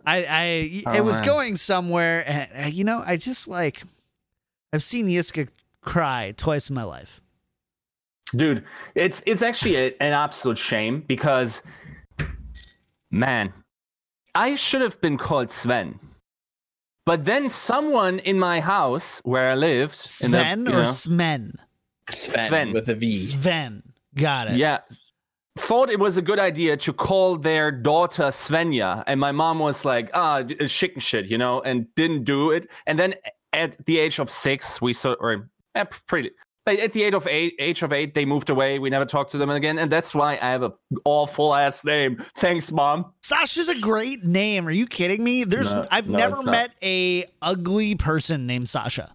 I, I, Oh, it was man. going somewhere, and uh, you know, I just like, I've seen Yiska cry twice in my life. Dude, it's it's actually a, an absolute shame because man, I should have been called Sven. But then someone in my house where I lived in the- Sven or know, Sven? Sven, Sven. with a V. Sven. Got it. Yeah. Thought it was a good idea to call their daughter Svenja. And my mom was like, ah, uh, chicken shit, you know, and didn't do it. And then at the age of six, we saw, or eh, pretty, at the age of eight, age of eight, they moved away. We never talked to them again. And that's why I have an awful ass name. Thanks, mom. Sasha's a great name. Are you kidding me? There's No, I've no, never it's not. met a ugly person named Sasha.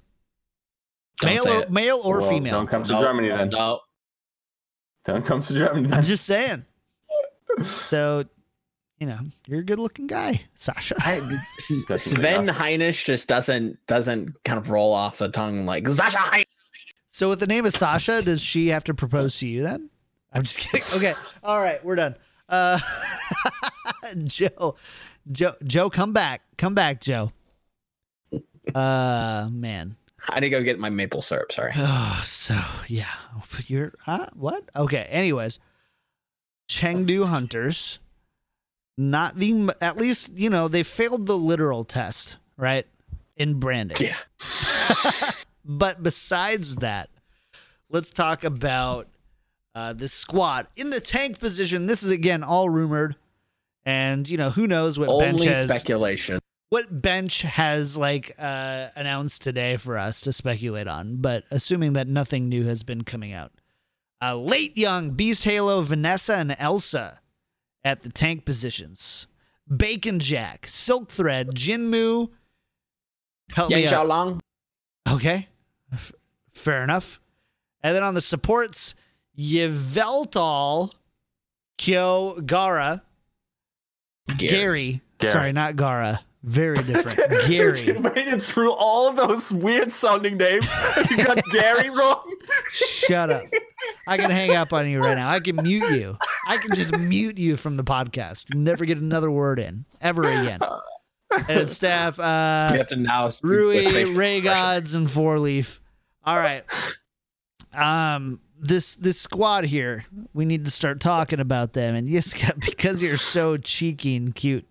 Don't male say or, it. male or Well, female. Don't come to No, Germany then. No. Don't come to Germany I'm just saying. So, you know, you're a good looking guy, Sasha. I, [laughs] Sven Heinisch just doesn't doesn't kind of roll off the tongue like Sasha Heinisch. So with the name of Sasha, does she have to propose to you then? I'm just kidding. [laughs] Okay. All right, we're done. Uh [laughs] Joe. Joe Joe, come back. Come back, Joe. Uh man. I need to go get my maple syrup. Sorry. Oh, [sighs] so yeah. You're huh? What? Okay. Anyways. Chengdu hunters. Not the at least, you know, they failed the literal test, right? In branding. Yeah. [laughs] But besides that, let's talk about uh, this squad in the tank position. This is again all rumored, and you know who knows what bench Only has speculation. What bench has like uh, announced today for us to speculate on. But assuming that nothing new has been coming out, uh, late young Beast Halo, Vanessa, and Elsa at the tank positions. Bacon Jack, Silk Thread, Jinmu. Help Yang. Xiaolong. Okay. F- fair enough. And then on the supports, Yveltal, Kyo, Gara, Gary. Gary. Sorry, not Gara. Very [laughs] different. Dude, you Gary. made it through all those weird sounding names. [laughs] You got Gary wrong. Shut up. I can hang up on you right now. I can mute you. I can just mute you from the podcast. Never get another word in ever again. And staff, uh, We have to now speak Rui, Ray. Gods, and Four Leaf. All right. Um, this this squad here, we need to start talking about them. And Yiska, [laughs] because you're so cheeky and cute,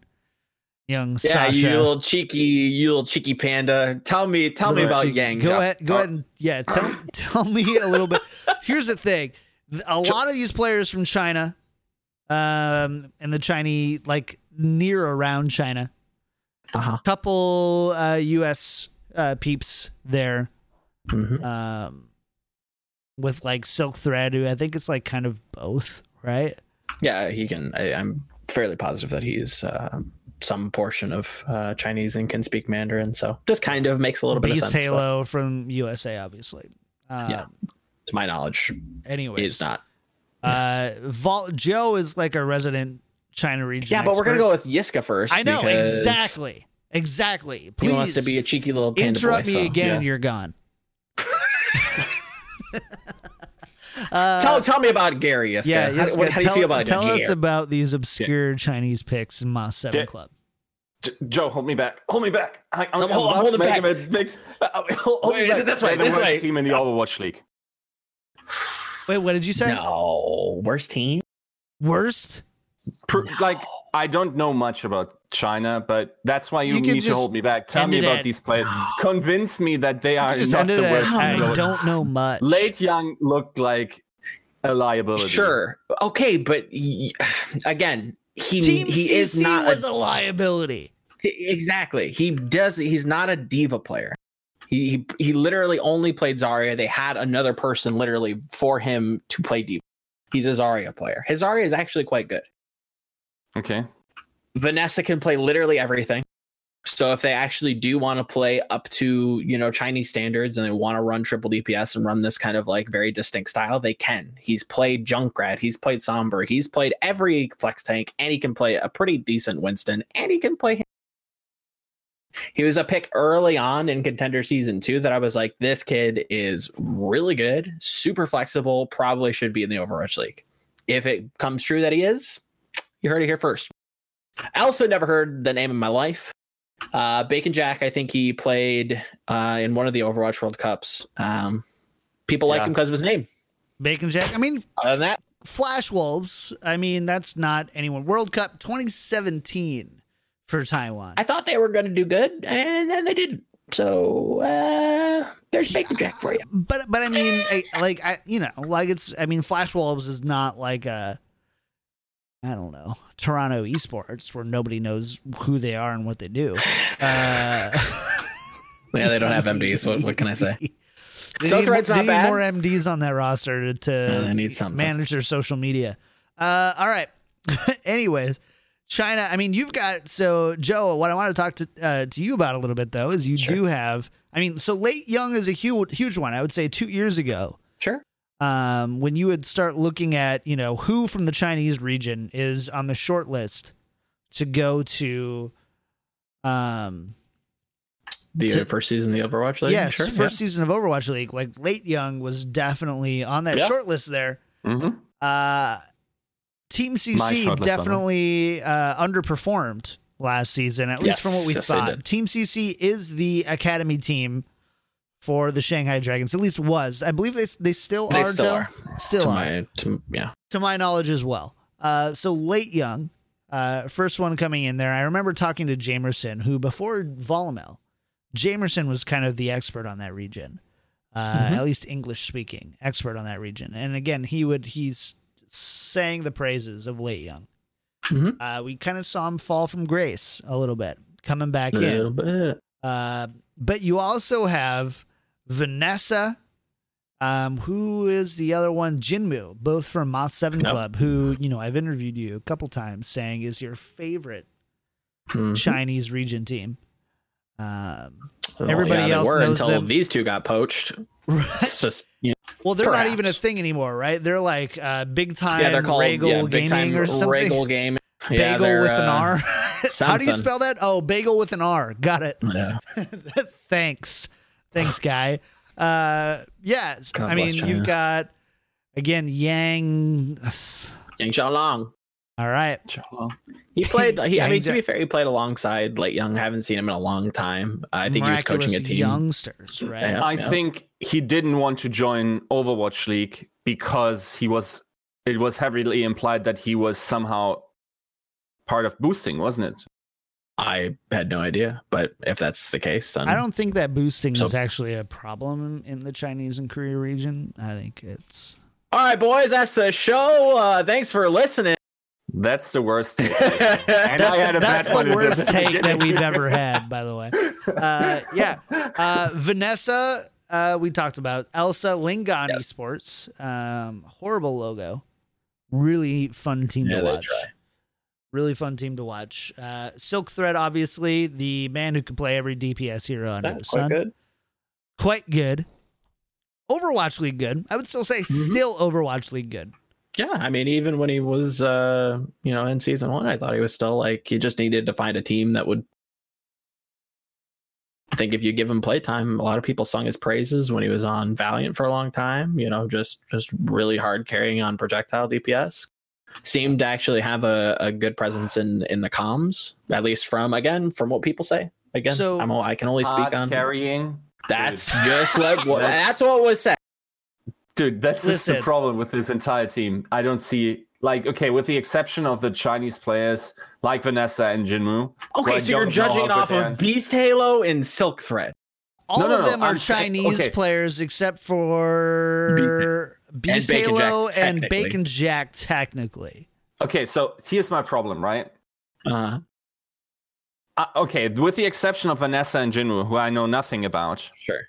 young Yeah, Sasha. you little cheeky, you little cheeky panda. Tell me, tell me about cheeky- Yang. Go ahead, go ahead, and yeah, tell [laughs] tell me a little bit. Here's the thing: a lot of these players from China, um, and the Chinese like near around China, Uh-huh. couple uh, U.S. Uh, peeps there, Mhm. um, with like Silk Thread, who I think it's like kind of both, right? Yeah, he can. I, I'm fairly positive that he's uh, some portion of uh, Chinese and can speak Mandarin. So this kind of makes a little bit of Beast sense. but Halo from USA, obviously. Uh, Yeah. to my knowledge, anyway, he's not. Uh, Vol- Joe is like a resident China region. Yeah, but we're gonna go with Yiska first. I know exactly, exactly. He Please wants to be a cheeky little panda interrupt boy, me so, again, yeah. and you're gone. [laughs] [laughs] uh, Tell tell me about Gary Yiska. yeah, how, yes, what- how do you tell, feel about tell Gary? us about these obscure Chinese picks in Moss Seven Yeah. Club. J- Joe, hold me back. Hold me back. I, I'm, I'm I'm hol- I'm about holding to make back. him big. [laughs] Uh, hold, hold Wait, me is back. it this way, They're the this worst way? team in the Overwatch League. Wait, what did you say? No, worst team. Worst? Pr- Like I don't know much about China, but that's why you, You need to hold me back. Tell me about at- these players. [sighs] Convince me that they are Just not ended the it worst. at, I don't know much. Late Young looked like a liability. Sure. Okay, but [sighs] again, he Team he CC is not was a, a liability. exactly. He does. He's not a D.Va player. He, he he literally only played Zarya. They had another person literally for him to play D.Va. He's a Zarya player. His Zarya is actually quite good. Okay. Vanessa can play literally everything. So if they actually do want to play up to, you know, Chinese standards and they want to run triple DPS and run this kind of like very distinct style, they can. He's played Junkrat, he's played Sombra, he's played every flex tank, and he can play a pretty decent Winston, and he can play he was a pick early on in contender season two that I was like, this kid is really good, super flexible, probably should be in the Overwatch League. If it comes true that he is, you heard it here first. I also never heard the name in my life. Uh, Bacon Jack, I think he played uh, in one of the Overwatch World Cups. Um, people like him because of his name. Bacon Jack. I mean, Other than that, Flash Wolves. I mean, that's not anyone. World Cup 2017 for Taiwan. I thought they were going to do good, and then they didn't. So uh, there's Bacon Jack for you. but but I mean, I, like I you know, like it's. I mean, Flash Wolves is not like a. I don't know Toronto esports where nobody knows who they are and what they do. Uh, [laughs] Yeah, they don't have MDs. What, what can I say? [laughs] They South need, Red's they need more MDs on that roster to, Yeah, they need manage their social media. Uh, all right. [laughs] Anyways, China. I mean, you've got so Joe. What I want to talk to uh, to you about a little bit though is you Sure. do have. I mean, so late young is a huge huge one. I would say two years ago. Sure. Um, when you would start looking at you know who from the Chinese region is on the short list to go to. Um, The To- first season of the Overwatch League? yes, sure. first season of Overwatch League, like late young was definitely on that Yeah. short list there. hmm Uh, Team CC shortlist, by definitely uh, underperformed last season, at least Yes, from what we yes, thought. Team CC is the academy team for the Shanghai Dragons. At least was. I believe they they still They are. still Joe? are. Still to are, my, to, yeah. to my knowledge as well. Uh, so late young, uh, first one coming in there. I remember talking to Jamerson, who before Volamel, Jamerson was kind of the expert on that region, uh, Mhm. at least English speaking expert on that region. And again, he would he's sang the praises of late young. Mhm. Uh, we kind of saw him fall from grace a little bit, coming back in. A in. little bit. Uh, but you also have Vanessa. Um, who is the other one? Jinmu, both from Moss Seven Yep. Club, who you know I've interviewed you a couple times, saying is your favorite Mhm. Chinese region team. Um, Well, everybody yeah, else were knows until them. these two got poached. It's just you well, they're not even a thing anymore, right? They're like uh, big time yeah, they're called Regal yeah, big Gaming time or something. Regal Gaming. [laughs] Yeah, Bagel with an uh, R. [laughs] How do you spell that? Oh, bagel with an R. Got it. Yeah. [laughs] Thanks. Thanks, guy. Uh, yeah. God I mean, bless you've got again Yang. Yang Xiaolong. All right. He played. He, I mean, to be fair, he played alongside Late Young. I Haven't seen him in a long time. I think he was coaching a Miraculous team. Youngsters, right? Yeah. I think he didn't want to join Overwatch League because he was. It was heavily implied that he was somehow part of boosting, wasn't it? I had no idea, but if that's the case, then I don't think that boosting So- is actually a problem in the Chinese and Korea region. I think it's All right, boys, that's the show. Uh, thanks for listening. That's the worst. take. yeah, [laughs] And I had a that's bad one the worst take that we've ever had, by the way. Uh, yeah. Uh, Vanessa, uh, we talked about Elsa Lingani Yes. Sports. Um, horrible logo. Really fun team to they watch. try. Really fun team to watch. Uh, Silk Thread, obviously, the man who can play every DPS hero under the sun. quite good. Quite good. Overwatch League good. I would still say Mhm. still Overwatch League good. Yeah, I mean, even when he was, uh, you know, in season one, I thought he was still like he just needed to find a team that would. I think if you give him playtime, a lot of people sung his praises when he was on Valiant for a long time. You know, just just really hard carrying on projectile DPS. Seemed to actually have a, a good presence in in the comms, at least from again from what people say. Again, So- I'm, o- I can only speak on carrying. that's Dude. just what, [laughs] what That's- that's what was said. Dude, that's just the problem with this entire team. I don't see like okay, with the exception of the Chinese players like Vanessa and Jinmu. Okay, so you're judging it off of are. Beast Halo and Silk Thread. All No, no, of no, them are I'm saying- Chinese okay. players except for Beast Bacon Halo Jack, and. Bacon Jack, technically. Okay, so here's my problem, right? Uh, Uh, okay, with the exception of Vanessa and Jinmu, who I know nothing about. sure.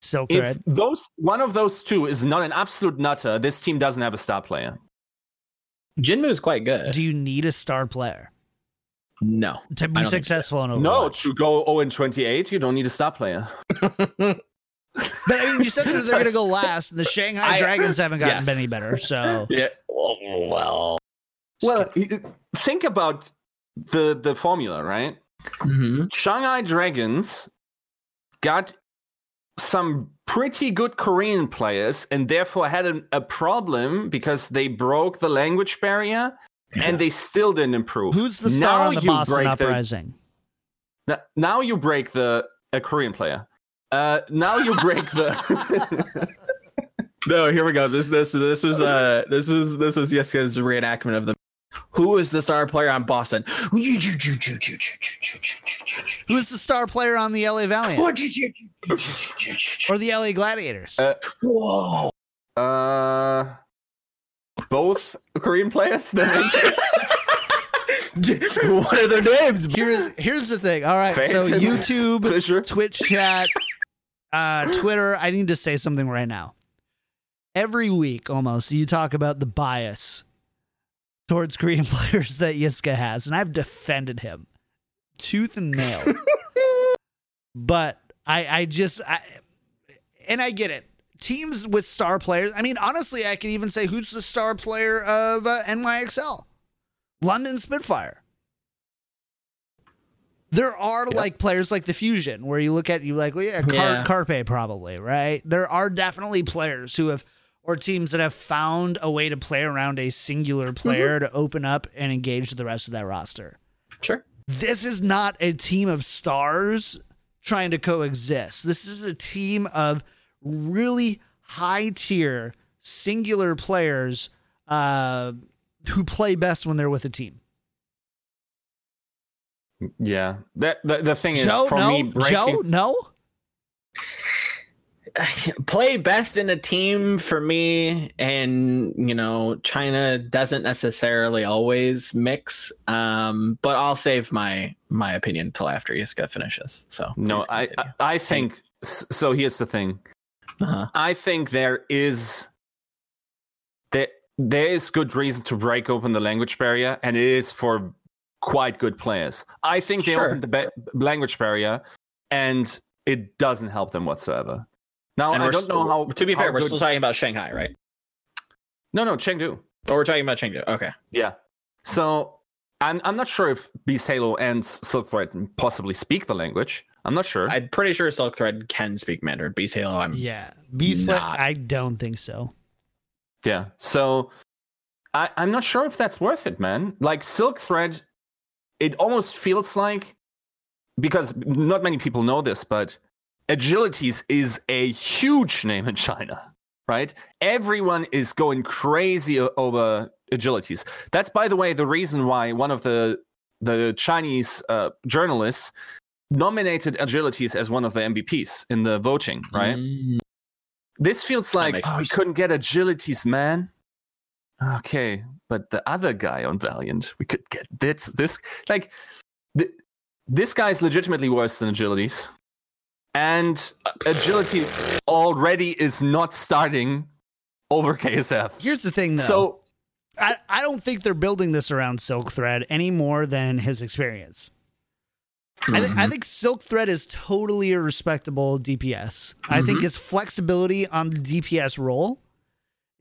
Silk If those one of those two is not an absolute nutter, this team doesn't have a star player. Jinmu's quite good. Do you need a star player no. to be don't successful in Overwatch? No, to go 0 and 28, you don't need a star player. [laughs] But I mean, you said that they're going to go last, and the Shanghai I- Dragons haven't gotten yes. any better. So yeah. Oh, well. Well, think about the the formula, right? hmm Shanghai Dragons got some pretty good Korean players and therefore had a, a problem because they broke the language barrier and they still didn't improve. who's the star Now on the you Boston break the- Uprising? N- now you break the a Korean player. Uh, now you break the. [laughs] No, here we go. This this this was uh this was this was Yiska's reenactment of the who was the star player on Boston? Who's the star player on the LA Valiant or the LA Gladiators? Uh, Whoa. uh, both Korean players. The [laughs] what are their names? here's here's the thing. All right, so YouTube, Fisher. Twitch chat, uh, Twitter. I need to say something right now. Every week, almost, you talk about the bias towards Korean [laughs] players that Yiska has, and I've defended him tooth and nail. [laughs] but I, I just, I, and I get it. Teams with star players. I mean, honestly, I could even say who's the star player of uh, NYXL, London Spitfire. There are Yeah. like players like the Fusion, where you look at you like, well, yeah, Car- Yeah. Carpe probably, right? There are definitely players who have, or teams that have found a way to play around a singular player to open up and engage the rest of that roster. Sure. This is not a team of stars trying to coexist. This is a team of really high tier singular players uh, who play best when they're with a team. Yeah, that the, the thing is Joe, for no, me breaking. Joe, no. [sighs] play best in a team for me and you know china doesn't necessarily always mix um but i'll save my my opinion till after Yiska finishes so No, I, I. I think s- so. Here's the thing. uh-huh. I think there is there there is good reason to break open the language barrier, and it is for quite good players. I think they Sure. opened the ba- language barrier, and it doesn't help them whatsoever. Now and I don't know how. to be fair we're good- still talking about shanghai right no, no, Chengdu. or we're talking about chengdu okay Yeah. So I'm I'm not sure if Beast Halo and Silk Thread possibly speak the language. I'm not sure. i'm pretty sure silk thread can speak mandarin beast halo i'm Yeah, Beast. Not. I don't think so. Yeah. So I, I'm not sure if that's worth it, man. Like Silk Thread, it almost feels like because not many people know this, but Agilities is a huge name in China, right? Everyone is going crazy over Agilities. That's by the way the reason why one of the the Chinese uh, journalists nominated agilities as one of the MVPs in the voting, right? Mm, This feels like oh, we couldn't get agilities, man. Okay, but the other guy on Valiant, we could get this. This like th- this guy's legitimately worse than agilities, and agilities already is not starting over KSF. Here's the thing, though. So I, I don't think they're building this around Silk Thread any more than his experience. I, th- I mm-hmm. think Silk Thread is totally a respectable DPS. I think mm-hmm. his flexibility on the DPS role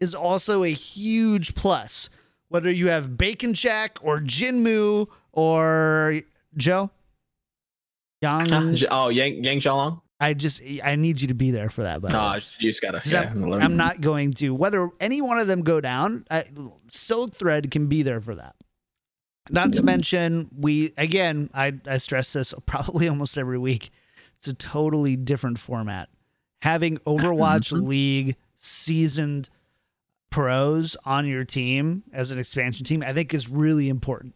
is also a huge plus. Whether you have Bacon Jack or Jinmu or Joe, Yang, oh, Yang Yang Xiaolong. I just I need you to be there for that. Oh, you just gotta. Yeah, I'm, I'm not going to. Whether any one of them go down, I, Silk Thread can be there for that. Not to mention, we again, I, I stress this probably [laughs] almost every week. It's a totally different format. Having [laughs] Overwatch mm-hmm. League seasoned pros on your team as an expansion team, I think is really important.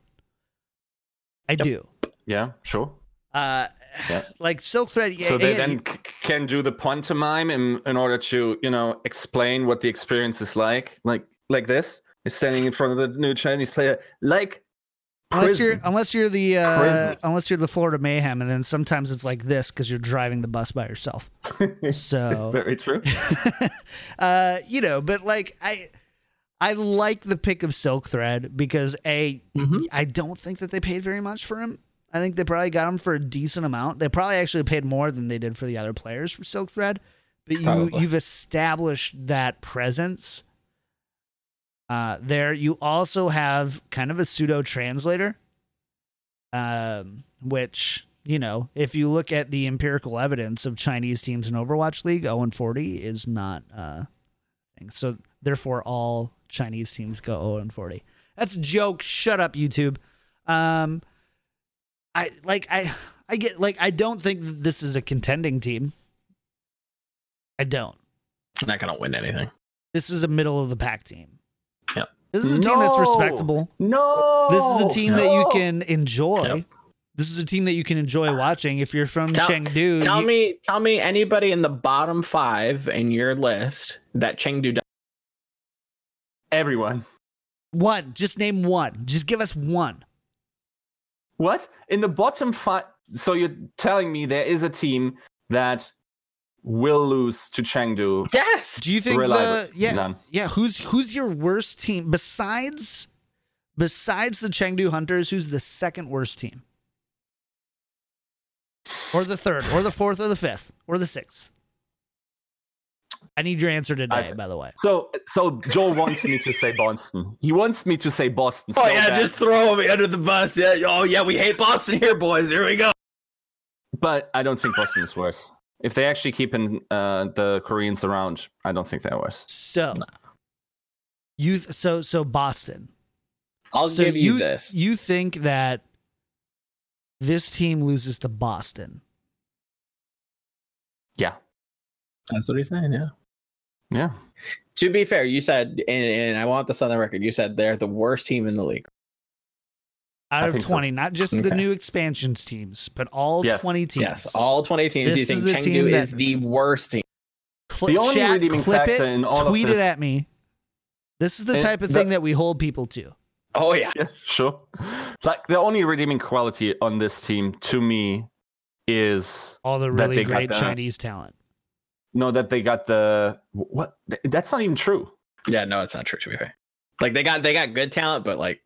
I do. yeah, sure. Uh, Yeah. [sighs] like Silk Thread. so they again, then c- can do the pantomime in, in order to you know explain what the experience is like like like this is standing in front of the new chinese player like Unless you're unless you're the uh, unless you're the Florida Mayhem, and then sometimes it's like this because you're driving the bus by yourself. [laughs] So, very true [laughs] uh, you know, but like I, I like the pick of Silk Thread because a Mhm. I don't think that they paid very much for him. I think they probably got him for a decent amount. They probably actually paid more than they did for the other players for Silk Thread. But you Probably. you've established that presence. Uh, there you also have kind of a pseudo translator, um, which you know if you look at the empirical evidence of Chinese teams in Overwatch League, 0 and 40 is not uh, thing. So therefore, all Chinese teams go 0 and 40. That's a joke. Shut up, YouTube. Um, I like I I get like I don't think this is a contending team. I don't. not gonna win anything. This is a middle of the pack team. Yep. This is a team that's respectable. no This is a team that you can enjoy. Yep. This is a team that you can enjoy ah. watching. If you're from Tell- Chengdu, Tell you- me, tell me anybody in the bottom five in your list that Chengdu. does. everyone one. Just name one. Just give us one. what in the bottom five so you're telling me there is a team that will lose to chengdu Yes. Do you think Reliable. the yeah None. yeah who's who's your worst team besides besides the Chengdu Hunters? Who's the second worst team? Or the third, or the fourth, or the fifth, or the sixth? I need your answer today, I've- by the way. so so joel wants me to say boston he wants me to say boston Oh so yeah, bad. just throw me under the bus. Yeah. Oh yeah, we hate Boston here, boys. Here we go. but i don't think boston is worse if they actually keep in, uh, the koreans around i don't think they're worse So, you th- so so Boston. I'll so give you, this. You think that this team loses to Boston? yeah That's what he's saying. Yeah. yeah To be fair, you said, and, and I want this on the record. You said they're the worst team in the league. Out I of think so. twenty, not just the new expansions teams, but all Yes. twenty teams. Yes, all twenty teams. This you think is the team Chengdu that- is the worst team? Cl- The only chat, redeeming clip factor it, in all of tweet it at me. This is the And type of the- thing that we hold people to. Oh yeah. yeah sure like the only redeeming quality on this team to me is All the really great the- Chinese talent. no that they got the what that's not even true Yeah, no, it's not true. To be fair, like they got they got good talent, but like,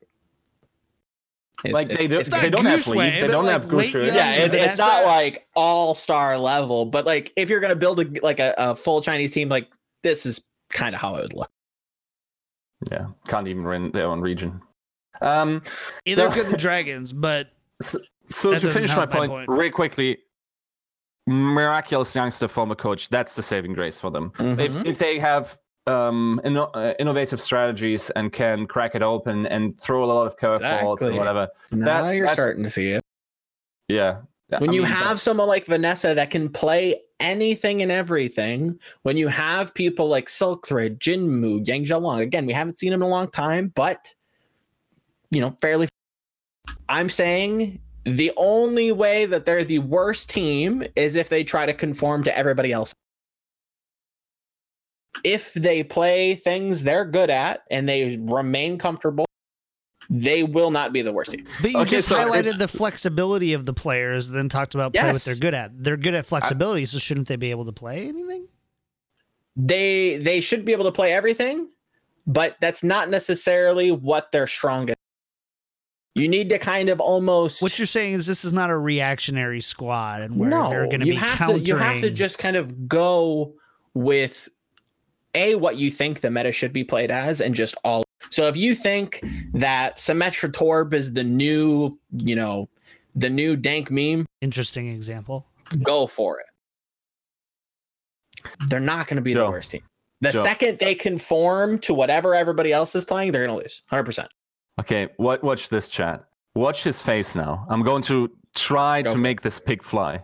it- like they, do, it's they not don't have Goose leave they don't like have late Gusher. yeah, it, it's not like all star level, but like if you're gonna build a like a, a full Chinese team, like this is kind of how it would look. yeah can't even win their own region um Either No. could the [laughs] Dragons, but so That to finish my help my point, point. really quickly miraculous youngster former coach that's the saving grace for them if Mhm. if they have um inno- uh, innovative strategies and can crack it open and throw a lot of curveballs Exactly. and whatever Now That- you're starting to see it. yeah When I you mean, have someone like Vanessa that can play anything and everything, when you have people like Silk Thread, Jinmu, Yang Xiaolong, again, we haven't seen him in a long time, but you know, fairly I'm saying the only way that they're the worst team is if they try to conform to everybody else. If they play things they're good at and they remain comfortable, they will not be the worst team. But you Okay, just so highlighted the flexibility of the players, then talked about play what they're good at. They're good at flexibility, so shouldn't they be able to play anything? They they should be able to play everything, but that's not necessarily what they're strongest. You need to kind of almost What you're saying is this is not a reactionary squad, and where they're going to you be have countering. To, you have to just kind of go with a what you think the meta should be played as, and just all. So if you think that Symmetra Torb is the new, you know, the new dank meme, Interesting example. go for it. They're not going to be Joe. the worst team. The Joe. second they conform to whatever everybody else is playing, they're going to lose. 100%. Okay, what, watch this chat. Watch his face now. I'm going to try Go to for it. make this pig fly.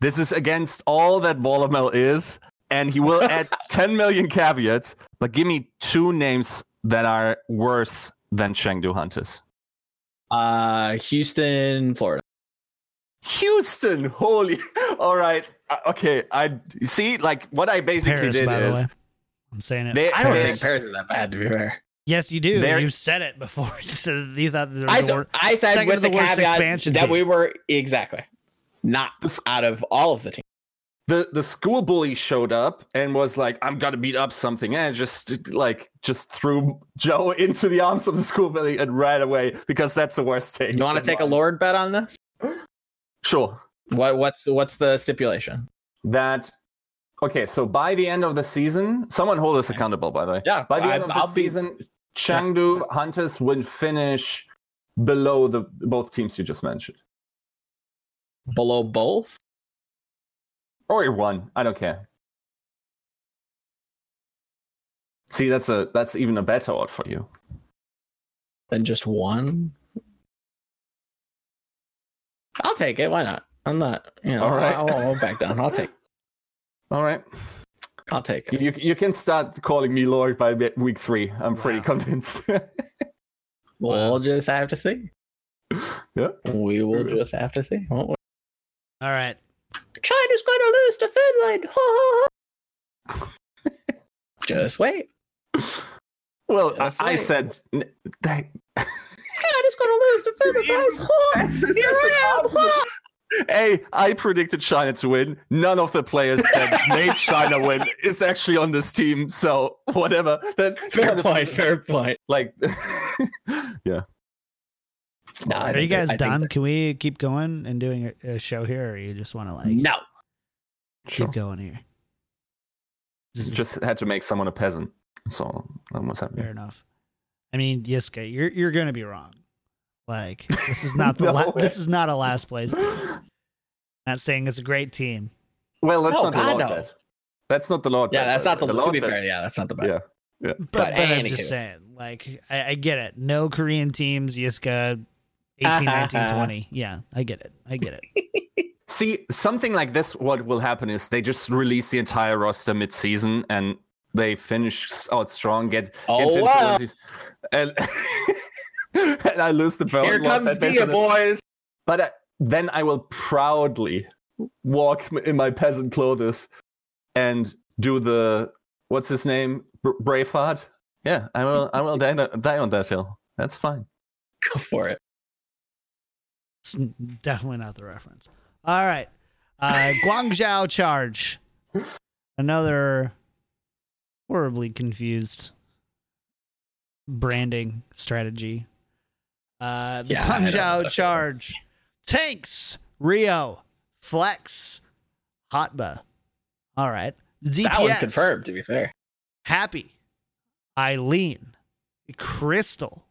This is against all that Volamel is, and he will add [laughs] 10 million caveats. But give me two names that are worse than Chengdu Hunters. Uh, Houston, Florida. Houston, holy! [laughs] All right, uh, okay. I see, like what I basically Paris, did by the is way. I'm saying it. they. I don't they- think Paris is that bad, to be fair. yes, you do. They're- You said it before. [laughs] You said you thought there was I, the said- wor- I said second with the the, worst caveat expansion that team. we were exactly not out of all of the teams. The the school bully showed up and was like, "I'm gonna beat up something," and just like just threw Joe [laughs] into the arms of the school bully and ran away because that's the worst thing. You want to take a lord bet on this? Sure. What what's what's the stipulation? That okay. So by the end of the season, someone hold us accountable. By the way, Yeah, by the I- end of the I'll be- season, Chengdu Hunters will finish below the both teams you just mentioned, below both. Or you one. I don't care. See, that's a that's even a better odd for you. than just one. I'll take it. Why not? I'm not. You know. All right. I'll, I won't back down. I'll take. [laughs] All right. I'll take it. You you can start calling me Lord by week three. I'm pretty Wow. convinced. [laughs] We'll just have to see. yeah. We will just have to see. won't we? All right. China's gonna lose to Finland. Ha, ha, ha. [laughs] just wait. Well, I, That's I said n- that. China's gonna lose to Finland, guys. Ha, Here I am. Ha. Hey, I predicted China to win. None of the players that [laughs] made China win is actually on this team. So whatever. That's Fair point. Fair point. Like, [laughs] yeah. No, Are you think that- guys done? that- Can we keep going and doing a, a show here, or you just want to like No. keep going here? This is Just had to make someone a peasant. So that was fair enough. I mean, Yiska, you're you're gonna be wrong. Like this is [laughs] not the No la- this is not a last place. Team. [gasps] Not saying it's a great team. Well, that's No, not the God, Lord no. bet. That's not the Lord Yeah, bet, that's not the. way. to Lord be bet- fair, yeah, that's not the bet. Yeah. Yeah. But, But but I'm just saying, like, I, I get it. No Korean teams, Yiska, 18, [laughs] 19, 20. Yeah, I get it. I get it. [laughs] See, something like this, what will happen is they just release the entire roster mid-season and they finish out strong, get, Oh, get into wow. the and, and [laughs] I lose the belt. Here comes Dia, Dia, boys. But uh, then I will proudly walk in my peasant clothes and do the what's his name, Br- Braveheart. Yeah, I will. I will die, die on that hill. That's fine. Go for it. It's definitely not the reference. All right. Uh, [laughs] Guangzhou charge. Another horribly confused branding strategy. Uh, the Yeah, I don't know Guangzhou charge. Tanks, Rio, Flex, Hotba. All right. DPS, That one's confirmed. To be fair, Happy, Eileen, Crystal.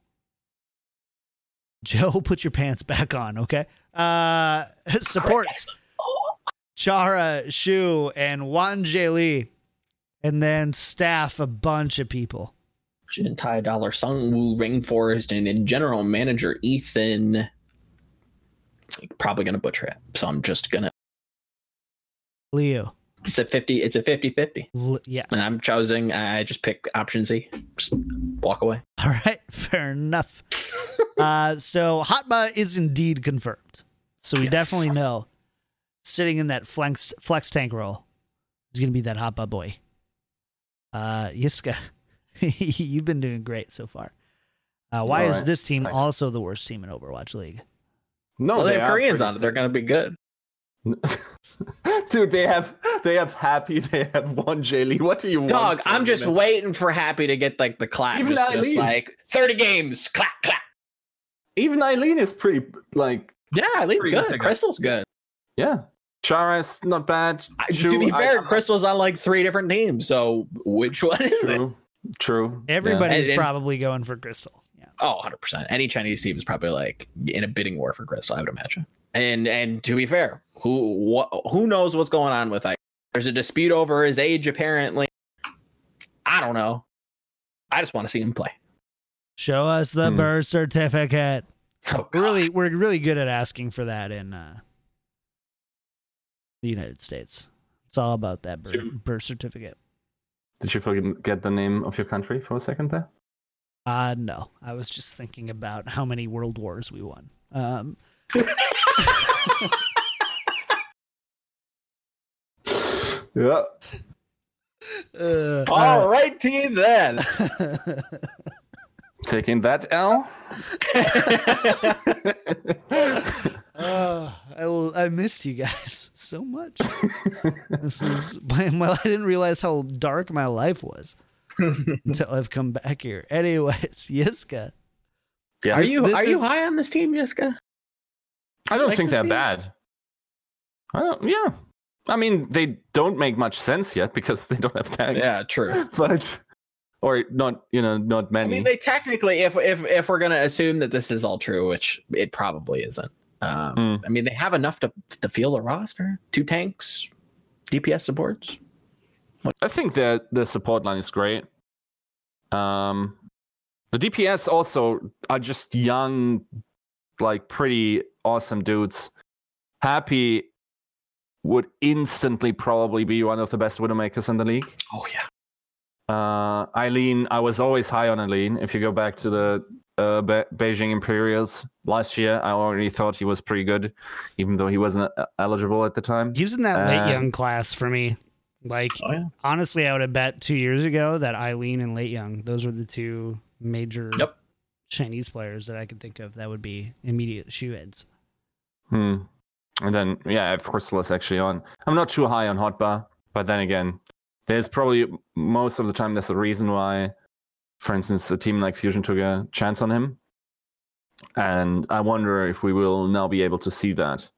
Joe, [laughs] put your pants back on, okay? Uh [laughs] supports [laughs] Chara, Shu, and Wan Li. And then staff a bunch of people. Jin Tai Dollar, Sung Woo, Rainforest, and in general manager Ethan. Probably gonna butcher it, so I'm just gonna. Leo. It's a fifty. It's a 50-50. L- yeah. and I'm choosing. I just pick option Z. Just walk away. All right. Fair enough. Uh, so Hotba is indeed confirmed. So we Yes. definitely know sitting in that flex flex tank role is going to be that Hotba boy. Uh, Yiska, [laughs] you've been doing great so far. Uh, why All is this team Thanks. also the worst team in Overwatch League? No, well, they, they have are Koreans on it. They're going to be good. [laughs] Dude, they have they have happy. They have one J Lee. What do you want? Dog, I'm just them? waiting for Happy to get like the clap. Even just, just like 30 games, clap, clap. Even Eileen is pretty like Yeah, Eileen's good. good. Crystal's good. yeah. Charis not bad. I- to be fair, I'm- Crystal's on like three different teams. So which one is it? True. True. yeah. Everybody's And- and- probably going for Crystal. Yeah. Oh, 100%. Any Chinese team is probably like in a bidding war for Crystal, I would imagine. And and to be fair, who what, who knows what's going on with like there's a dispute over his age apparently. I don't know. I just want to see him play. Show us the Hmm. birth certificate. Oh, We're really, we're really good at asking for that in uh, the United States. It's all about that birth, birth certificate. Did you forget the name of your country for a second there? Uh no, I was just thinking about how many world wars we won. Um, [laughs] Yeah. [laughs] uh, All right, to you then. [laughs] Taking that L. Uh, I, l- I missed you guys [laughs] so much. this is [laughs] well, I didn't realize how dark my life was [laughs] until I've come back here. Anyways, Yiska. yes. Are you This are you high on this team, Jessica? I don't like think this they're team? bad. I don't, yeah. I mean, they don't make much sense yet because they don't have tanks. Yeah, true. But or not, you know, not many. I mean, they technically, if if if we're gonna assume that this is all true, which it probably isn't. Um, Hmm. I mean, they have enough to to field a roster, two tanks, DPS supports. I think that the support line is great. Um, the DPS also are just young, like pretty awesome dudes. Happy would instantly probably be one of the best widowmakers in the league. Oh yeah, Uh, Eileen, I was always high on Eileen. If you go back to the uh, Be- Beijing Imperials last year, I already thought he was pretty good, even though he wasn't uh, eligible at the time. He's in that late Uh, young class for me. Like oh yeah. honestly, I would have bet two years ago that Eileen and Late Young, those were the two major Yep. Chinese players that I could think of that would be immediate shoe ins. Hmm. And then, yeah, of course, less actually on. I'm not too high on Hotba, but then again, there's probably most of the time there's a reason why, for instance, a team like Fusion took a chance on him. And I wonder if we will now be able to see that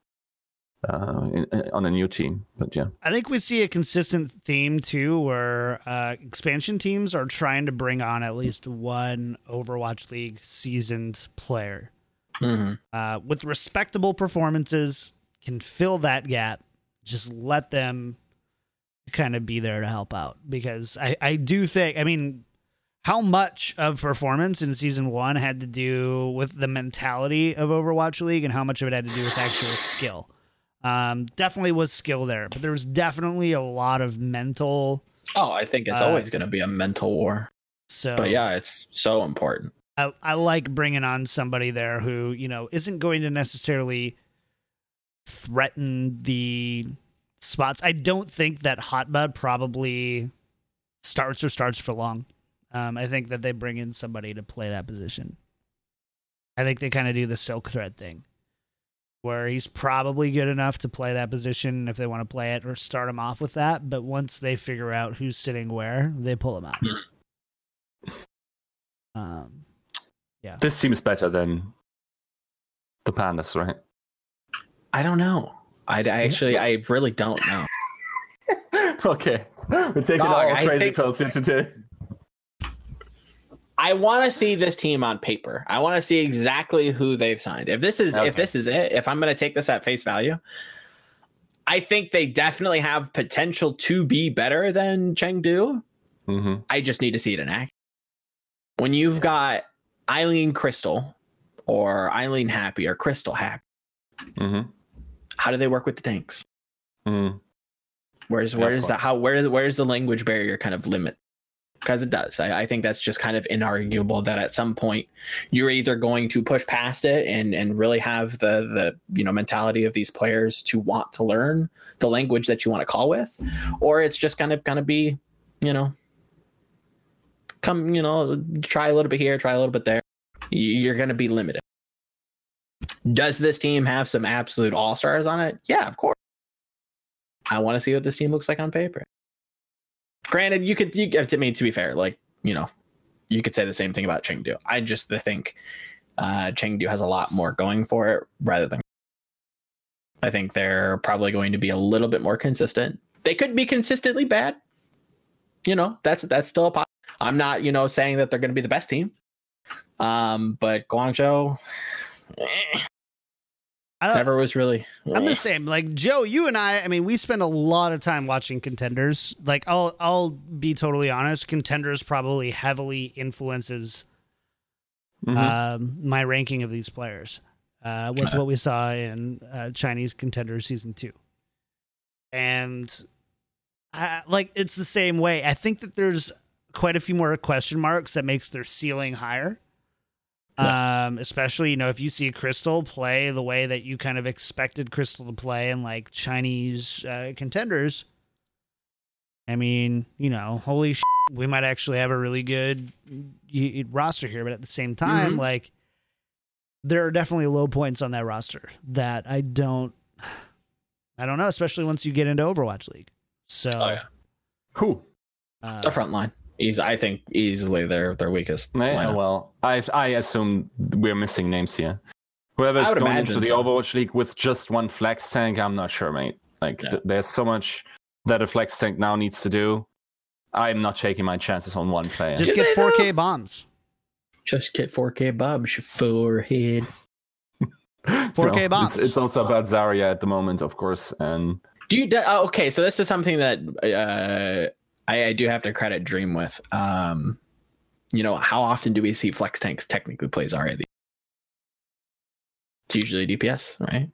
uh, in, on a new team. But yeah. I think we see a consistent theme too, where uh, expansion teams are trying to bring on at least one Overwatch League seasoned player hmm uh, with respectable performances, can fill that gap. Just let them kind of be there to help out because I, I do think, I mean, how much of performance in season one had to do with the mentality of Overwatch League and how much of it had to do with actual skill? Um, definitely was skill there, but there was definitely a lot of mental. Oh, I think it's Uh, always going to be a mental war. So, But yeah, it's so important. I, I like bringing on somebody there who you know isn't going to necessarily threaten the spots. I don't think that Hotba probably starts or starts for long. Um, I think that they bring in somebody to play that position. I think they kind of do the silk thread thing, where he's probably good enough to play that position if they want to play it or start him off with that. But once they figure out who's sitting where, they pull him out. Um, yeah. This seems better than the Pandas, right? I don't know. I, I actually, I really don't know. [laughs] okay. We're taking Dog, all I crazy think- pills here today. I want to see this team on paper. I want to see exactly who they've signed. If this is Okay. if this is it, if I'm going to take this at face value, I think they definitely have potential to be better than Chengdu. hmm I just need to see it in action. When you've got Eileen Crystal or Eileen Happy or Crystal Happy, hmm how do they work with the tanks? hmm Where's where's the how where where's the language barrier kind of limit? because it does. I, I think that's just kind of inarguable that at some point you're either going to push past it and and really have the the you know mentality of these players to want to learn the language that you want to call with, or it's just kind of gonna be, you know, come you know try a little bit here, try a little bit there. You're gonna be limited. Does this team have some absolute all stars on it? Yeah, of course. I want to see what this team looks like on paper. Granted, you could, you, I mean, to be fair, like, you know, you could say the same thing about Chengdu. I just think uh, Chengdu has a lot more going for it rather than. I think they're probably going to be a little bit more consistent. They could be consistently bad. You know, that's that's still a pot. I'm not, you know, saying that they're going to be the best team. Um, but Guangzhou eh, I don't, never was really. I'm the same. Like Joe, you and I. I mean, we spend a lot of time watching contenders. Like, I'll I'll be totally honest. Contenders probably heavily influences Mhm. um, my ranking of these players uh, with what we saw in uh, Chinese contenders Season Two, and uh, like it's the same way. I think that there's quite a few more question marks that makes their ceiling higher. Um, especially you know if you see Crystal play the way that you kind of expected Crystal to play in like Chinese uh, contenders. I mean, you know, holy sh- we might actually have a really good roster here, but at the same time, Mhm. like there are definitely low points on that roster that I don't, I don't know, especially once you get into Overwatch League. So, Oh, yeah. Who? uh, the front line. He's, I think, easily their their weakest. Yeah, lineup. well, I I assume we're missing names here. Whoever's I going imagine into the. Overwatch League with just one flex tank, I'm not sure, mate. Like, Yeah. th- there's so much that a flex tank now needs to do. I'm not taking my chances on one player. just get 4K bombs. Just get 4K Bob's your forehead. [laughs] 4K No, bombs. It's, it's also about Zarya at the moment, of course, and Do you? do- oh, okay, so this is something that uh, I, I do have to credit Dream with. Um, you know, how often do we see Flex Tanks technically play Zarya? It's usually DPS, right?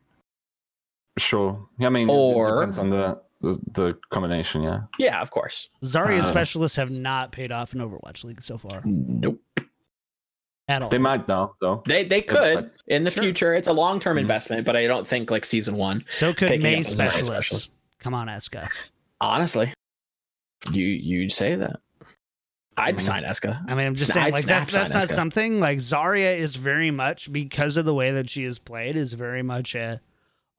sure. Yeah, I mean, it- Or- it depends on the, the the combination. Yeah. Yeah, of course. Zarya Uh, specialists have not paid off in Overwatch League so far Nope. at all. They might though, though. They they could in the Sure. future. It's a long term Mhm. investment, but I don't think like season one. so could picking Mei up specialists. specialist. Come on, Yiska. Honestly, you you say that. I'd sign Yiska. I mean, I'm just saying, I'd like that's that's not Yiska. something like Zarya is very much because of the way that she is played is very much a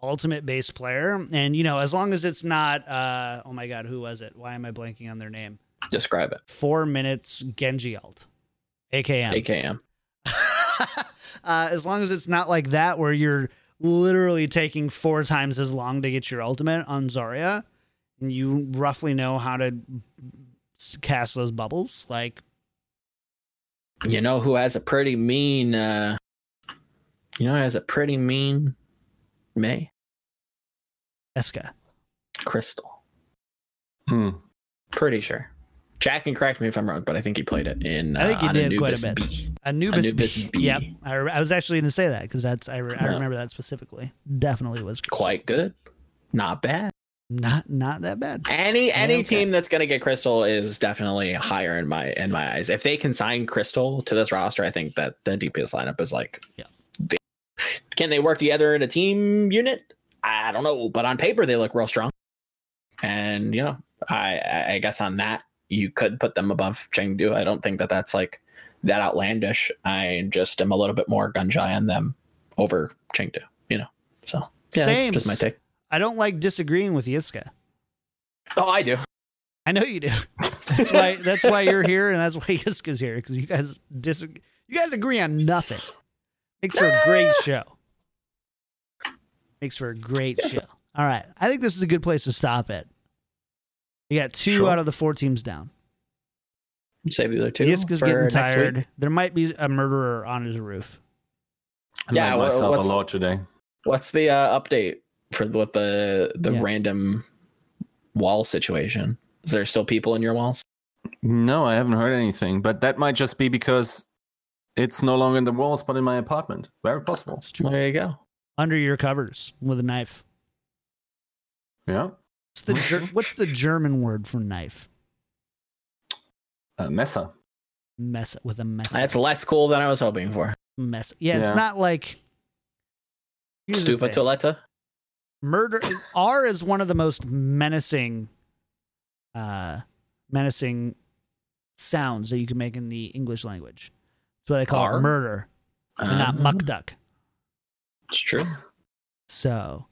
ultimate based player, and you know, as long as it's not, uh, oh my god, who was it? Why am I blanking on their name? Describe it. Four minutes Genji ult, AKM. AKM. [laughs] uh, as long as it's not like that, where you're literally taking four times as long to get your ultimate on Zarya, and you roughly know how to cast those bubbles, like You know who has a pretty mean uh you know who has a pretty mean Mei? Yiska. Crystal. Hmm. Pretty sure. Jack can correct me if I'm wrong, but I think he played it in uh, I think he on did quite a bit. B. Anubis, Anubis B. B. Yep, I, re- I was actually going to say that because that's I, re- I remember that specifically. Definitely was Quite good. Not bad. Not not that bad. Any any okay. team that's gonna get Crystal is definitely higher in my in my eyes. If they can sign Crystal to this roster, I think that the DPS lineup is like Yeah. they- can they work together in a team unit? I don't know, but on paper they look real strong. And you know, I I- I guess on that you could put them above Chengdu. I don't think that that's like that outlandish. I just am a little bit more gun shy on them over Chengdu. You know, so yeah, Same. that's just my take. I don't like disagreeing with Yiska. Oh, I do. I know you do. That's why that's why you're here and that's why Yiska's here because you guys dis you guys agree on nothing. Makes for a great [laughs] show. Makes for a great Yes. show. All right, I think this is a good place to stop it. You got two Sure. out of the four teams down. Save the other two. Yiska's getting tired. There might be a murderer on his roof. I Yeah, made myself a lot today. What's the uh, update for with the the Yeah. random wall situation? Is there still people in your walls? No, I haven't heard anything, but that might just be because it's no longer in the walls, but in my apartment. Very possible. It's true. There you go. Under your covers with a knife. Yeah. What's the ger- [laughs] what's the German word for knife? Uh, Mesa. Mess with a mess. That's less cool than I was hoping for. mess. Yeah, it's not like Here's the Stufa thing. Toletta. Murder r is one of the most menacing uh menacing sounds that you can make in the english language. That's what they call R? it murder and not Um, muck duck. It's true. so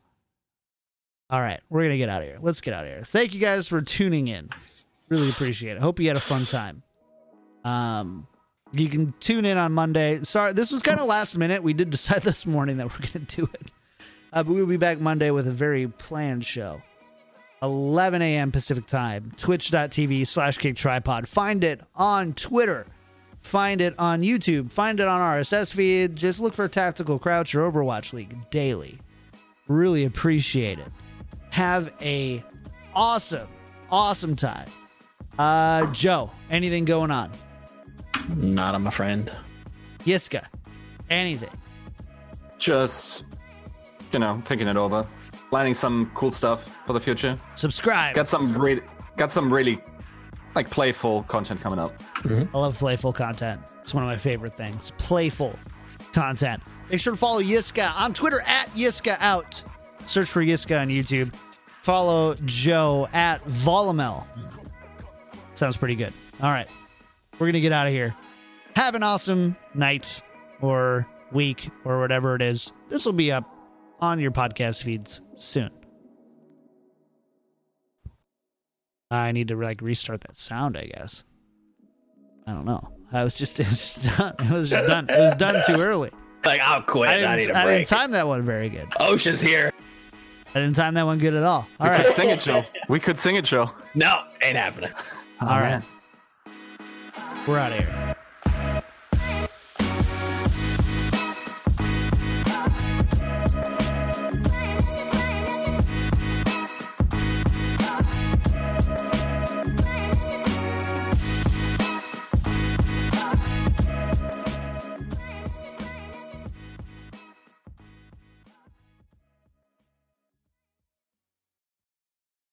all right we're gonna get out of here. Let's get out of here. Thank you guys for tuning in. Really appreciate it. Hope you had a fun time. Um you can tune in on monday. Sorry this was kind of last minute. We did decide [laughs] this morning that we're gonna do it uh, but we'll be back monday with a very planned show. 11 a.m pacific time twitch.tv slash kick tripod. Find it on twitter. Find it on youtube. Find it on rss feed. Just look for tactical crouch or overwatch league daily. Really appreciate it. Have a awesome awesome time. Uh joe anything going on? Not on my friend. yiska anything? Just, you know, thinking it over, planning some cool stuff for the future. subscribe Got some really, got some really, like playful content coming up. Mm-hmm. I love playful content. It's one of my favorite things. Playful content. Make sure to follow Yiska on Twitter at Yiska Out. Search for Yiska on YouTube. Follow Joe at Volamel. Sounds pretty good. All right. We're going to get out of here. Have an awesome night or week or whatever it is. This will be up on your podcast feeds soon. I need to like restart that sound, I guess. I don't know. I was just [laughs] it was just done. It was just done. It was done too early. Like I'll quit. I I, didn't, need a I break. didn't time that one very good. Osha's here. I didn't time that one good at all. All we right. could sing it, Joe. We could sing it, Joe. No, ain't happening. All oh, right. We're out of here.